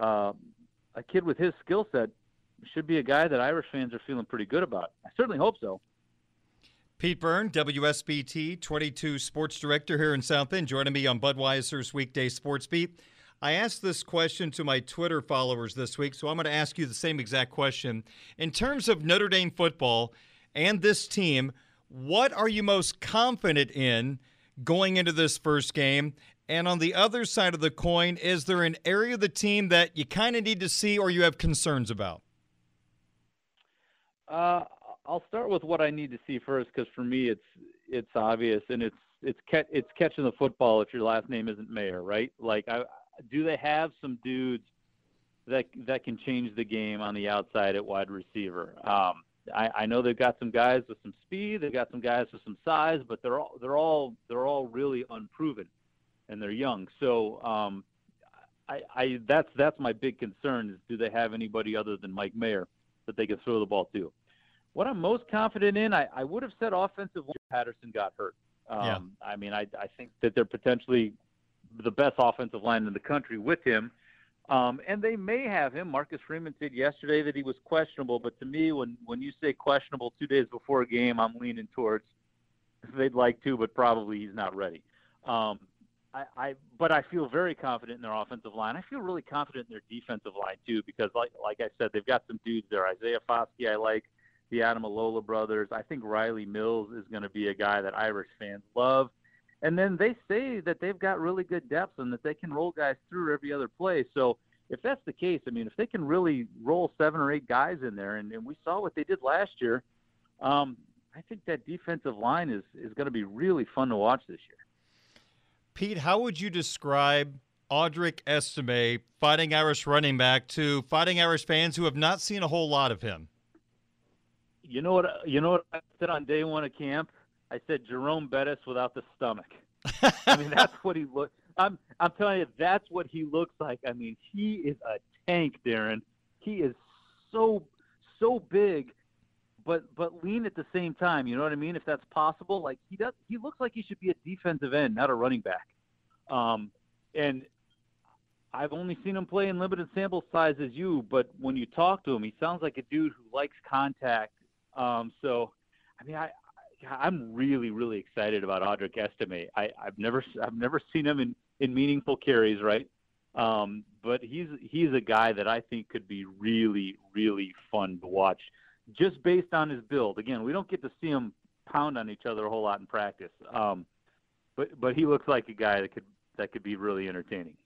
uh, a kid with his skill set should be a guy that Irish fans are feeling pretty good about. I certainly hope so. Pete Byrne, WSBT 22 sports director here in South Bend, joining me on Budweiser's weekday sports beat. I asked this question to my Twitter followers this week, so I'm going to ask you the same exact question. In terms of Notre Dame football, and this team, what are you most confident in going into this first game? And on the other side of the coin, is there an area of the team that you kind of need to see or you have concerns about? Uh, I'll start with what I need to see first because for me it's it's obvious and it's it's it's catching the football if your last name isn't Mayer, right? Like, I, do they have some dudes that that can change the game on the outside at wide receiver? Um, I, I know they've got some guys with some speed, they've got some guys with some size, but they're all they're all they're all really unproven, and they're young. So um, I, I that's that's my big concern is do they have anybody other than Mike Mayer that they can throw the ball to? What I'm most confident in, I, I would have said offensive. Patterson got hurt. Um, yeah. I mean, I, I think that they're potentially the best offensive line in the country with him. Um, and they may have him. Marcus Freeman said yesterday that he was questionable, but to me, when when you say questionable two days before a game, I'm leaning towards they'd like to, but probably he's not ready. Um, I, I but I feel very confident in their offensive line. I feel really confident in their defensive line too, because like like I said, they've got some dudes there. Isaiah Foskey, I like the Ademilola brothers. I think Rylie Mills is going to be a guy that Irish fans love. And then they say that they've got really good depth and that they can roll guys through every other play. So if that's the case, I mean, if they can really roll seven or eight guys in there, and, and we saw what they did last year, um, I think that defensive line is is going to be really fun to watch this year. Pete, how would you describe Audric Estime, Fighting Irish running back, to Fighting Irish fans who have not seen a whole lot of him? You know what? You know what I said on day one of camp I said Jerome Bettis without the stomach. I mean, that's what he looks. I'm I'm telling you, that's what he looks like. I mean, he is a tank, Darren. He is so so big, but but lean at the same time. You know what I mean? If that's possible, like he does, he looks like he should be a defensive end, not a running back. Um, and I've only seen him play in limited sample size as you, but when you talk to him, he sounds like a dude who likes contact. Um, so, I mean, I I'm really really excited about Audric Estime. I I've never I've never seen him in in meaningful carries, right? Um, but he's he's a guy that I think could be really really fun to watch, just based on his build. Again, we don't get to see him pound on each other a whole lot in practice, um, but but he looks like a guy that could that could be really entertaining.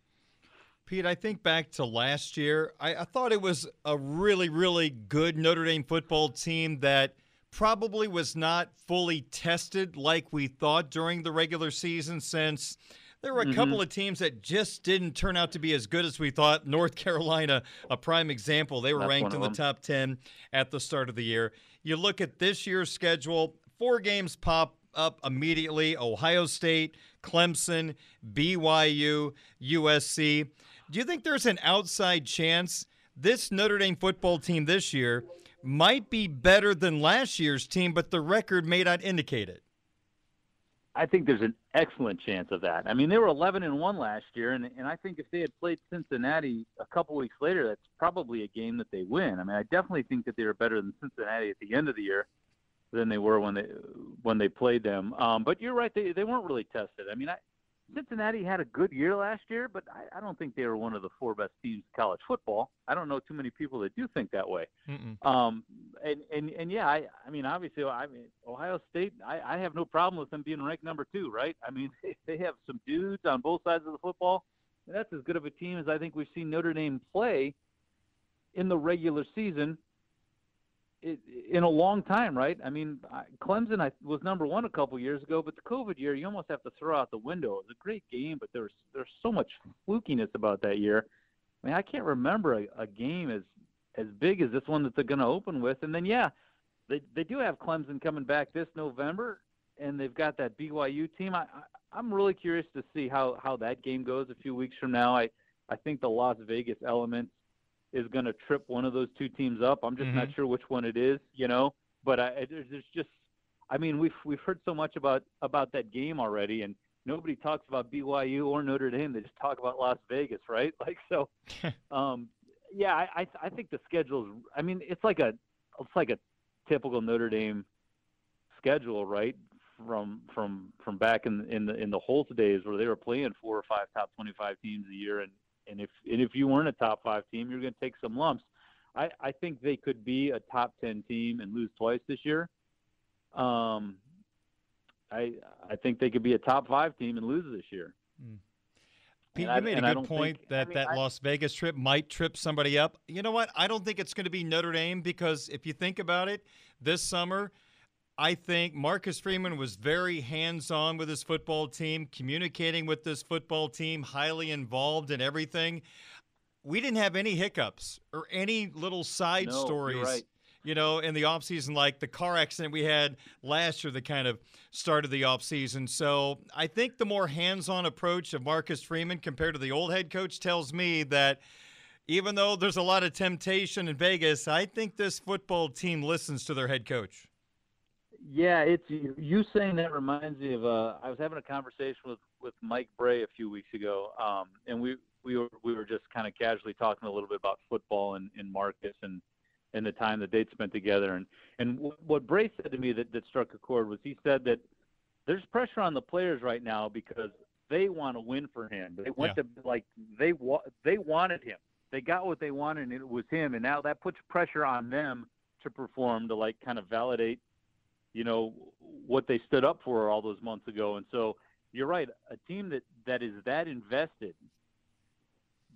Pete, I think back to last year. I, I, thought it was a really, really good Notre Dame football team that probably was not fully tested like we thought during the regular season since there were a mm-hmm. couple of teams that just didn't turn out to be as good as we thought. North Carolina, a prime example. They were That's ranked in the top 10 at the start of the year. You look at this year's schedule, four games pop up immediately Ohio State, Clemson, BYU, USC. Do you think there's an outside chance this Notre Dame football team this year might be better than last year's team, but the record may not indicate it? I think there's an excellent chance of that. I mean, they were 11 and one last year, and and I think if they had played Cincinnati a couple weeks later, that's probably a game that they win. I mean, I definitely think that they were better than Cincinnati at the end of the year than they were when they when they played them. Um, but you're right; they they weren't really tested. I mean, I, Cincinnati had a good year last year, but I, I don't think they were one of the four best teams in college football. I don't know too many people that do think that way. Um, and and and yeah, I I mean obviously I mean Ohio State, I, I have no problem with them being ranked number two, right? I mean they, they have some dudes on both sides of the football. And that's as good of a team as I think we've seen Notre Dame play in the regular season in a long time, right? I mean, Clemson I, was number one a couple years ago, but the COVID year you almost have to throw out the window. It was a great game, but there's there's so much flukiness about that year. I mean, I can't remember a, a game as as big as this one that they're going to open with. And then yeah, they they do have Clemson coming back this November, and they've got that BYU team. I, I I'm really curious to see how how that game goes a few weeks from now. I I think the Las Vegas element is going to trip one of those two teams up. I'm just mm-hmm. not sure which one it is, you know. But I, there's, there's just, I mean, we've we've heard so much about about that game already, and nobody talks about BYU or Notre Dame. They just talk about Las Vegas, right? Like so. um, yeah, I, I I think the schedule's. I mean, it's like a it's like a typical Notre Dame schedule, right? From from from back in in the in the Holtz days where they were playing four or five top 25 teams a year, and and if and if you weren't a top five team, you're going to take some lumps. I, I think they could be a top ten team and lose twice this year. Um, I I think they could be a top five team and lose this year. Mm. Pete, you made a good point think, that I mean, that I, Las Vegas trip might trip somebody up. You know what? I don't think it's going to be Notre Dame because if you think about it, this summer I think Marcus Freeman was very hands on with his football team, communicating with this football team, highly involved in everything. We didn't have any hiccups or any little side no, stories. Right. You know, in the offseason, like the car accident we had last year that kind of started the offseason. So I think the more hands on approach of Marcus Freeman compared to the old head coach tells me that even though there's a lot of temptation in Vegas, I think this football team listens to their head coach. Yeah, it's you saying that reminds me of. Uh, I was having a conversation with with Mike Brey a few weeks ago, um, and we we were we were just kind of casually talking a little bit about football and, and Marcus and and the time that they'd spent together. And and what Brey said to me that that struck a chord was he said that there's pressure on the players right now because they want to win for him. They want yeah. to like they wa- they wanted him. They got what they wanted, and it was him. And now that puts pressure on them to perform to like kind of validate you know what they stood up for all those months ago. And so you're right, a team that that is that invested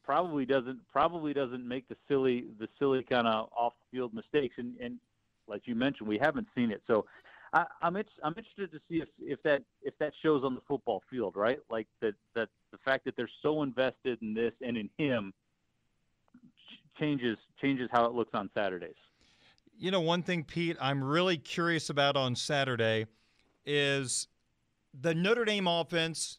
probably doesn't probably doesn't make the silly the silly kind of off field mistakes. And and like you mentioned, we haven't seen it. So I, I'm I'm interested to see if, if that if that shows on the football field, right? Like that that the fact that they're so invested in this and in him changes changes how it looks on Saturdays. You know, one thing, Pete, I'm really curious about on Saturday is the Notre Dame offense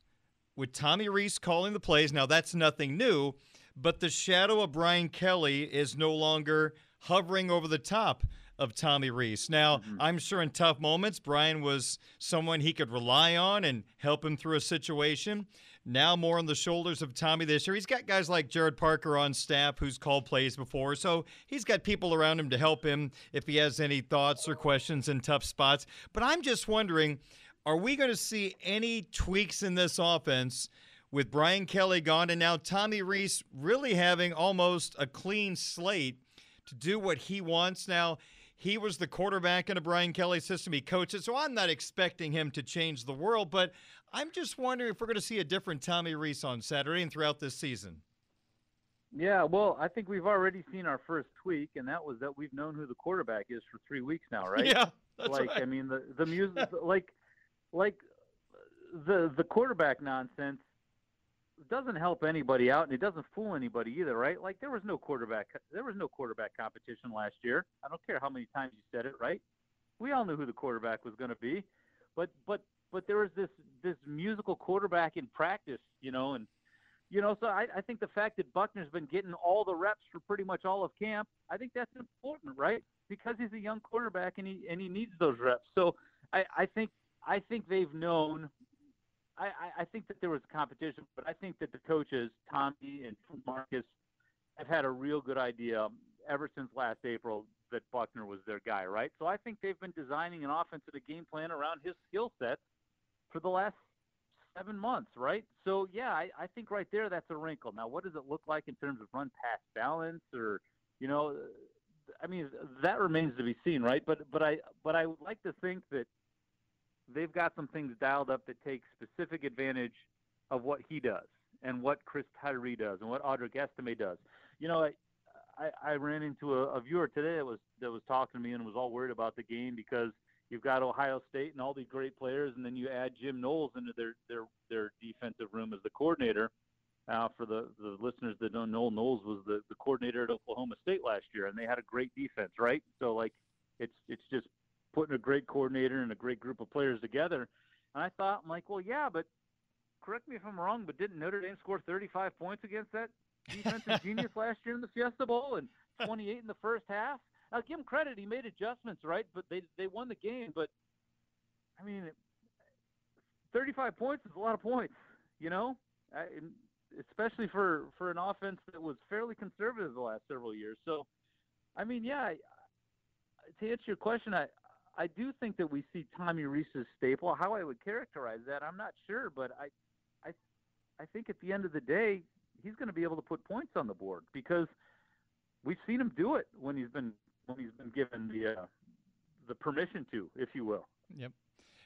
with Tommy Rees calling the plays. Now, that's nothing new, but the shadow of Brian Kelly is no longer hovering over the top of Tommy Rees. Now, mm-hmm. I'm sure in tough moments, Brian was someone he could rely on and help him through a situation. Now more on the shoulders of Tommy this year. He's got guys like Gerad Parker on staff who's called plays before, so he's got people around him to help him if he has any thoughts or questions in tough spots. But I'm just wondering are we going to see any tweaks in this offense? With Brian Kelly gone and now Tommy Rees really having almost a clean slate to do what he wants. Now, he was the quarterback in a Brian Kelly system. He coaches, so I'm not expecting him to change the world, but I'm just wondering if we're going to see a different Tommy Rees on Saturday and throughout this season. Yeah, well, I think we've already seen our first tweak, and that was that we've known who the quarterback is for three weeks now, right? Yeah, that's like right. I mean the the music, like like the the quarterback nonsense doesn't help anybody out, and it doesn't fool anybody either, right? Like there was no quarterback there was no quarterback competition last year. I don't care how many times you said it, right? We all knew who the quarterback was going to be, but but but there was this this musical quarterback in practice, you know, and you know, so I, I think the fact that Buchner's been getting all the reps for pretty much all of camp, I think that's important, right? Because he's a young quarterback and he and he needs those reps. So I, I think I think they've known. I, I think that there was competition, but I think that the coaches, Tommy and Marcus, have had a real good idea ever since last April that Buchner was their guy, right? So I think they've been designing an offensive game plan around his skill set for the last seven months, right? So yeah, I, I think right there that's a wrinkle. Now, what does it look like in terms of run pass balance, or you know, I mean that remains to be seen, right? But but I but I would like to think that they've got some things dialed up that take specific advantage of what he does and what Chris Tyree does and what Audric Estime does. You know, I, I, I ran into a, a viewer today that was that was talking to me and was all worried about the game because you've got Ohio State and all these great players, and then you add Jim Knowles into their their their defensive room as the coordinator. Uh, for the, the listeners that don't know, Knowles was the, the coordinator at Oklahoma State last year, and they had a great defense, right? So like, it's it's just putting a great coordinator and a great group of players together. And I thought, I'm like, well, yeah, but correct me if I'm wrong, but didn't Notre Dame score 35 points against that defensive genius last year in the Fiesta Bowl and 28 in the first half? Now, give him credit; he made adjustments, right? But they they won the game. But I mean, 35 points is a lot of points, you know, I, especially for for an offense that was fairly conservative the last several years. So, I mean, yeah. I, to answer your question, I I do think that we see Tommy Rees's staple. How I would characterize that, I'm not sure, but I, I, I think at the end of the day, he's going to be able to put points on the board because we've seen him do it when he's been he's been given the uh, the permission to, if you will. Yep.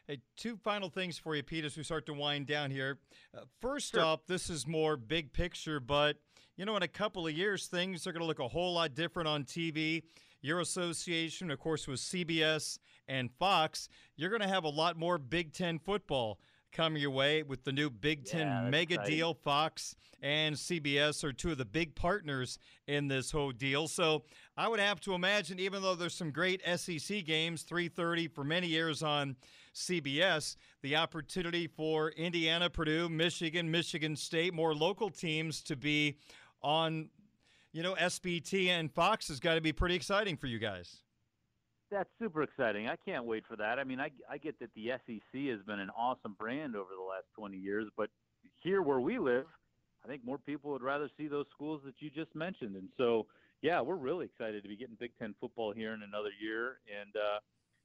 Hey, two final things for you, Pete, as we start to wind down here. Uh, first Sure. off, this is more big picture, but you know, in a couple of years, things are going to look a whole lot different on TV. Your association, of course, with CBS and Fox, you're going to have a lot more Big Ten football coming your way with the new Big Ten Yeah, mega exciting. deal. Fox and CBS are two of the big partners in this whole deal. So I would have to imagine, even though there's some great SEC games, 3:30 for many years on CBS, the opportunity for Indiana, Purdue, Michigan, Michigan State, more local teams to be on, you know, SBT and Fox has got to be pretty exciting for you guys. That's super exciting. I can't wait for that. I mean, I, I get that the SEC has been an awesome brand over the last 20 years, but here where we live, I think more people would rather see those schools that you just mentioned. And so, yeah, we're really excited to be getting Big Ten football here in another year. And, uh,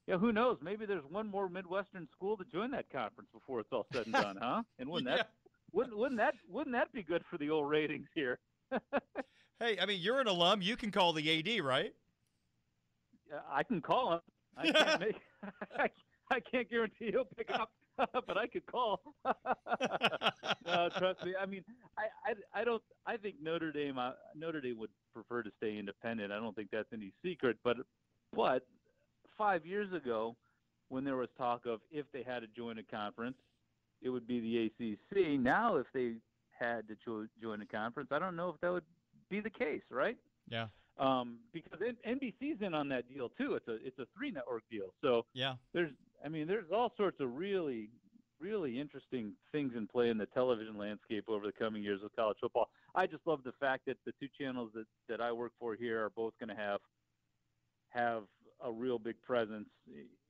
yeah, who knows? Maybe there's one more Midwestern school to join that conference before it's all said and done, huh? And wouldn't that wouldn't wouldn't that wouldn't that be good for the old ratings here? Hey, I mean, you're an alum. You can call the AD, right? Uh, I can call him. I can't make. I, can't guarantee he'll pick up, but I could call. no, trust me. I mean, I, I, I don't. I think Notre Dame. Uh, Notre Dame would prefer to stay independent. I don't think that's any secret. But, but five years ago, when there was talk of if they had to join a conference, it would be the ACC. Now, if they had to jo- join a conference, I don't know if that would be the case. Right? Yeah. Um, because NBC's in on that deal too. It's a it's a three network deal. So Yeah. there's I mean there's all sorts of really really interesting things in play in the television landscape over the coming years of college football. I just love the fact that the two channels that that I work for here are both going to have have a real big presence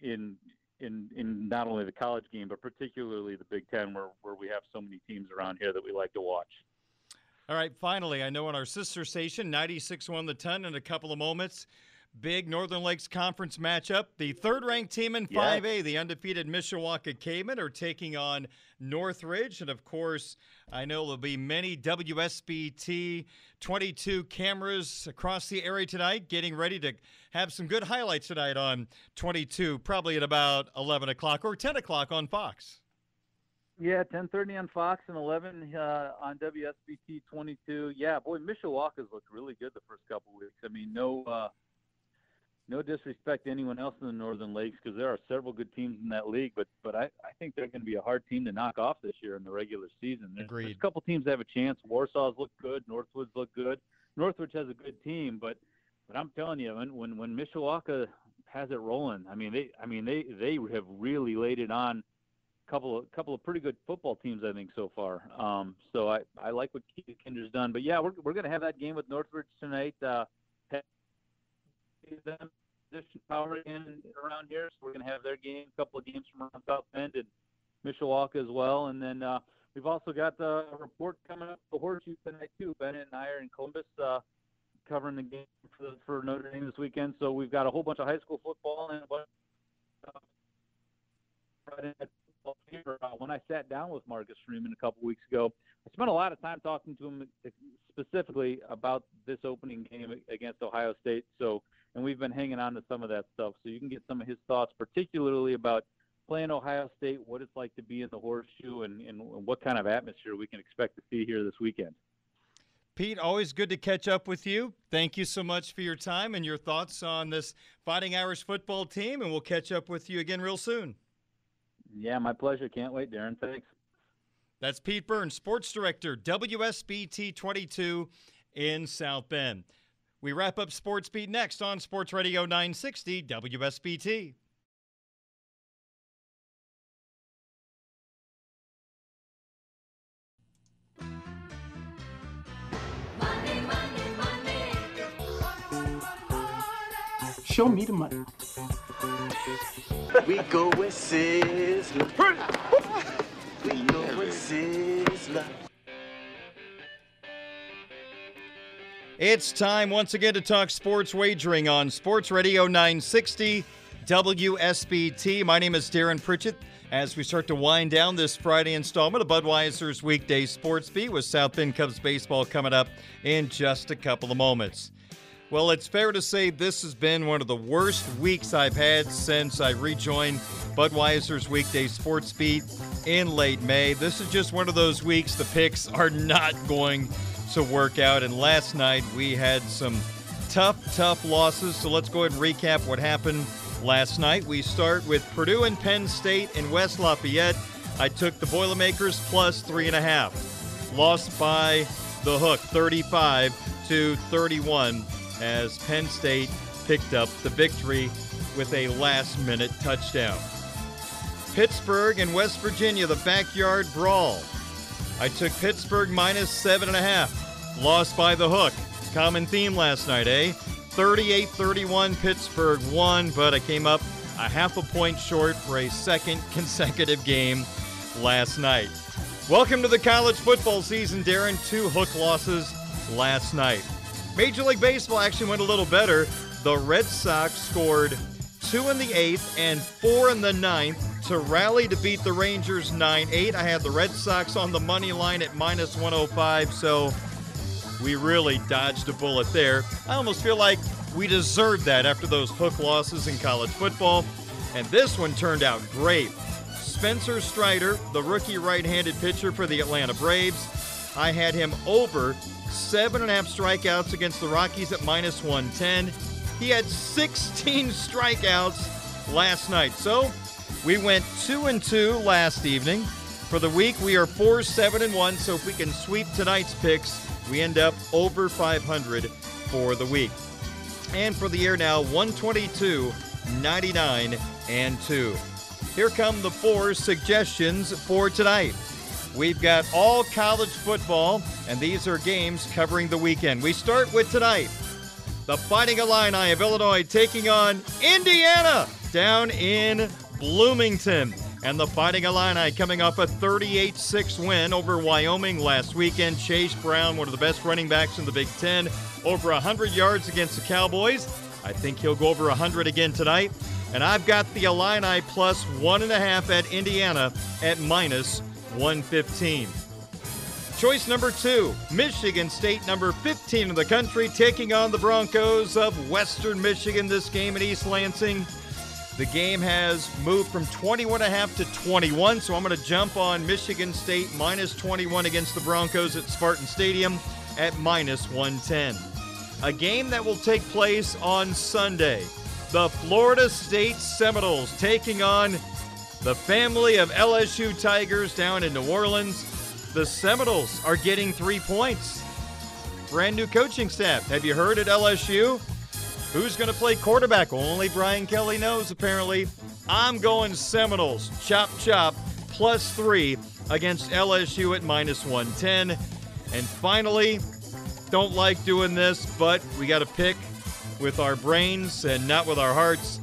in in in not only the college game but particularly the Big Ten, where where we have so many teams around here that we like to watch. All right, finally, I know on our sister station, 96.1 The Ton, in a couple of moments, big Northern Lakes Conference matchup. The third ranked team in 5A, the undefeated Mishawaka Cavemen, are taking on Northridge. And of course, I know there'll be many WSBT 22 cameras across the area tonight, getting ready to have some good highlights tonight on 22, probably at about 11 o'clock or 10 o'clock on Fox. Yeah, 10:30 on Fox and 11 uh, on WSBT 22. Yeah, boy, Mishawaka's looked really good the first couple weeks. I mean, no uh, no disrespect to anyone else in the Northern Lakes because there are several good teams in that league, but but I, I think they're going to be a hard team to knock off this year in the regular season. There's, Agreed. There's a couple teams that have a chance. Warsaw's look good. Northwoods look good. Northwoods has a good team, but but I'm telling you, when when, when Mishawaka has it rolling, I mean they I mean they they have really laid it on couple of couple of pretty good football teams I think so far. Um, so I, I like what Kinder's done. But yeah, we're we're gonna have that game with Northridge tonight. Uh, them position power again around here, so we're gonna have their game, a couple of games from around South Bend and Mishawaka as well, and then uh, we've also got the report coming up the horseshoe tonight too. Bennett and I are in Columbus. Uh, covering the game for, for Notre Dame this weekend, so we've got a whole bunch of high school football and a bunch of uh, when I sat down with Marcus Freeman a couple weeks ago, I spent a lot of time talking to him specifically about this opening game against Ohio State. So, and we've been hanging on to some of that stuff. So you can get some of his thoughts, particularly about playing Ohio State, what it's like to be in the horseshoe, and, and what kind of atmosphere we can expect to see here this weekend. Pete, always good to catch up with you. Thank you so much for your time and your thoughts on this Fighting Irish football team, and we'll catch up with you again real soon. Yeah, my pleasure. Can't wait, Darren. Thanks. That's Pete Burns, Sports Director, WSBT 22 in South Bend. We wrap up Sports Beat next on Sports Radio 960 WSBT. Show me the money. We go with Sizzler. We go with Sizzler. It's time once again to talk sports wagering on Sports Radio 960 WSBT. My name is Darren Pritchett. As we start to wind down this Friday installment of Budweiser's Weekday Sports Beat with South Bend Cubs baseball coming up in just a couple of moments. Well, it's fair to say this has been one of the worst weeks I've had since I rejoined Budweiser's weekday sports beat in late May. This is just one of those weeks the picks are not going to work out. And last night we had some tough, tough losses. So let's go ahead and recap what happened last night. We start with Purdue and Penn State in West Lafayette. I took the Boilermakers plus three and a half. Lost by the hook, 35 to 31 as Penn State picked up the victory with a last minute touchdown. Pittsburgh and West Virginia, the backyard brawl. I took Pittsburgh minus seven and a half. Lost by the hook. Common theme last night, eh? 38 31, Pittsburgh won, but I came up a half a point short for a second consecutive game last night. Welcome to the college football season, Darren. Two hook losses last night. Major League Baseball actually went a little better. The Red Sox scored two in the eighth and four in the ninth to rally to beat the Rangers 9 8. I had the Red Sox on the money line at minus 105, so we really dodged a bullet there. I almost feel like we deserved that after those hook losses in college football. And this one turned out great. Spencer Strider, the rookie right handed pitcher for the Atlanta Braves, I had him over seven and a half strikeouts against the Rockies at minus 110. He had 16 strikeouts last night. So we went two and two last evening. For the week, we are four, seven, and one. So if we can sweep tonight's picks, we end up over 500 for the week. And for the year now, 122, 99, and 2. Here come the four suggestions for tonight. We've got all college football, and these are games covering the weekend. We start with tonight. The Fighting Illini of Illinois taking on Indiana down in Bloomington. And the Fighting Illini coming off a 38 6 win over Wyoming last weekend. Chase Brown, one of the best running backs in the Big Ten, over 100 yards against the Cowboys. I think he'll go over 100 again tonight. And I've got the Illini plus one and a half at Indiana at minus 115. Choice number two Michigan State, number 15 in the country, taking on the Broncos of Western Michigan. This game in East Lansing. The game has moved from 21 and a half to 21, so I'm going to jump on Michigan State minus 21 against the Broncos at Spartan Stadium at minus 110. A game that will take place on Sunday. The Florida State Seminoles taking on the family of LSU Tigers down in New Orleans. The Seminoles are getting three points. Brand new coaching staff. Have you heard at LSU? Who's going to play quarterback? Only Brian Kelly knows, apparently. I'm going Seminoles. Chop, chop, plus three against LSU at minus 110. And finally, don't like doing this, but we got to pick with our brains and not with our hearts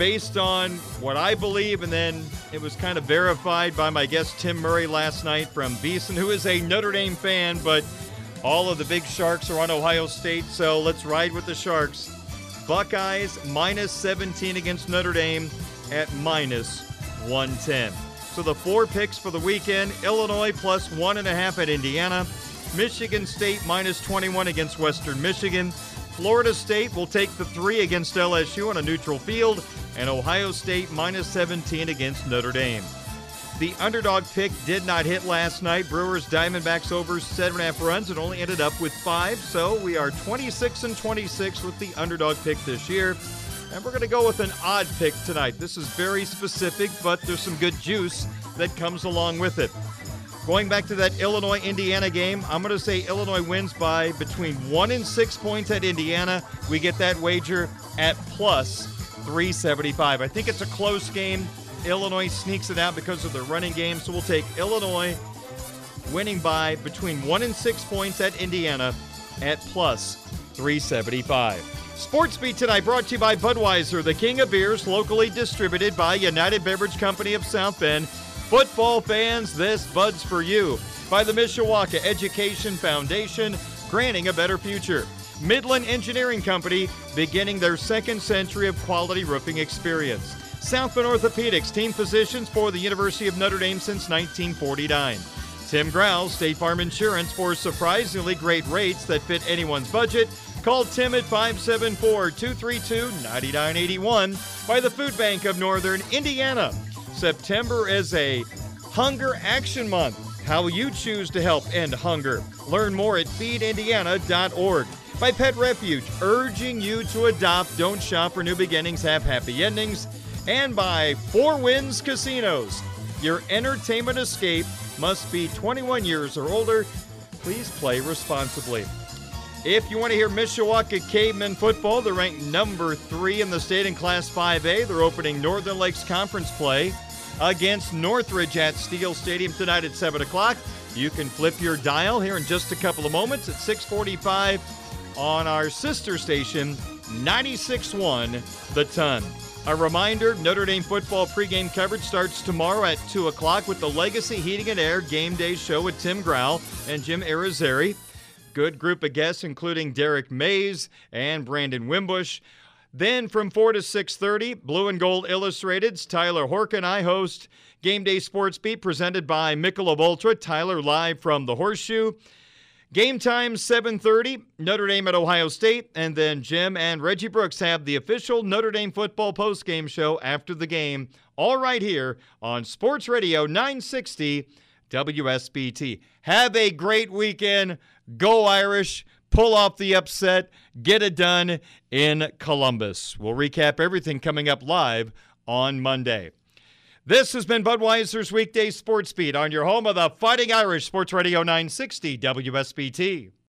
based on what I believe, and then it was kind of verified by my guest Tim Murray last night from VSiN, who is a Notre Dame fan, but all of the big Sharks are on Ohio State, so let's ride with the Sharks. Buckeyes minus 17 against Notre Dame at minus 110. So the four picks for the weekend Illinois plus one and a half at Indiana, Michigan State minus 21 against Western Michigan, Florida State will take the three against LSU on a neutral field, and Ohio State minus 17 against Notre Dame. The underdog pick did not hit last night. Brewers Diamondbacks over seven and a half runs. and only ended up with five, so we are 26 and 26 with the underdog pick this year. And we're going to go with an odd pick tonight. This is very specific, but there's some good juice that comes along with it. Going back to that Illinois Indiana game, I'm going to say Illinois wins by between one and six points at Indiana. We get that wager at plus 375. I think it's a close game. Illinois sneaks it out because of their running game, so we'll take Illinois winning by between one and six points at Indiana at plus 375. Sports Beat tonight brought to you by Budweiser, the king of beers, locally distributed by United Beverage Company of South Bend. Football fans, this Bud's for you. By the Mishawaka Education Foundation, granting a better future. Midland Engineering Company, beginning their second century of quality roofing experience. South Bend Orthopedics, team physicians for the University of Notre Dame since 1949. Tim Growl, State Farm Insurance, for surprisingly great rates that fit anyone's budget. Call Tim at 574 232 9981 by the Food Bank of Northern Indiana. September is a Hunger Action Month. How you choose to help end hunger. Learn more at feedindiana.org. By Pet Refuge, urging you to adopt, don't shop for new beginnings, have happy endings. And by Four Winds Casinos, your entertainment escape must be 21 years or older. Please play responsibly. If you want to hear Mishawaka Cavemen football, they're ranked number three in the state in Class 5A. They're opening Northern Lakes Conference play against Northridge at Steele Stadium tonight at 7 o'clock. You can flip your dial here in just a couple of moments at 645 on our sister station, 96.1 The Ton. A reminder Notre Dame football pregame coverage starts tomorrow at 2 o'clock with the Legacy Heating and Air Game Day Show with Tim Growl and Jim Irizarry. Good group of guests, including Derrick Mayes and Brandon Wimbush. Then from 4 to 6.30, Blue and Gold Illustrated's Tyler Horka and I host Game Day Sports Beat presented by Michelob Ultra. Tyler live from the Horseshoe. Game time 7:30, Notre Dame at Ohio State, and then Jim and Reggie Brooks have the official Notre Dame football postgame show after the game, all right here on Sports Radio 960 WSBT. Have a great weekend. Go Irish. Pull off the upset. Get it done in Columbus. We'll recap everything coming up live on Monday. This has been Budweiser's Weekday Sports Beat on your home of the Fighting Irish Sports Radio 960 WSBT.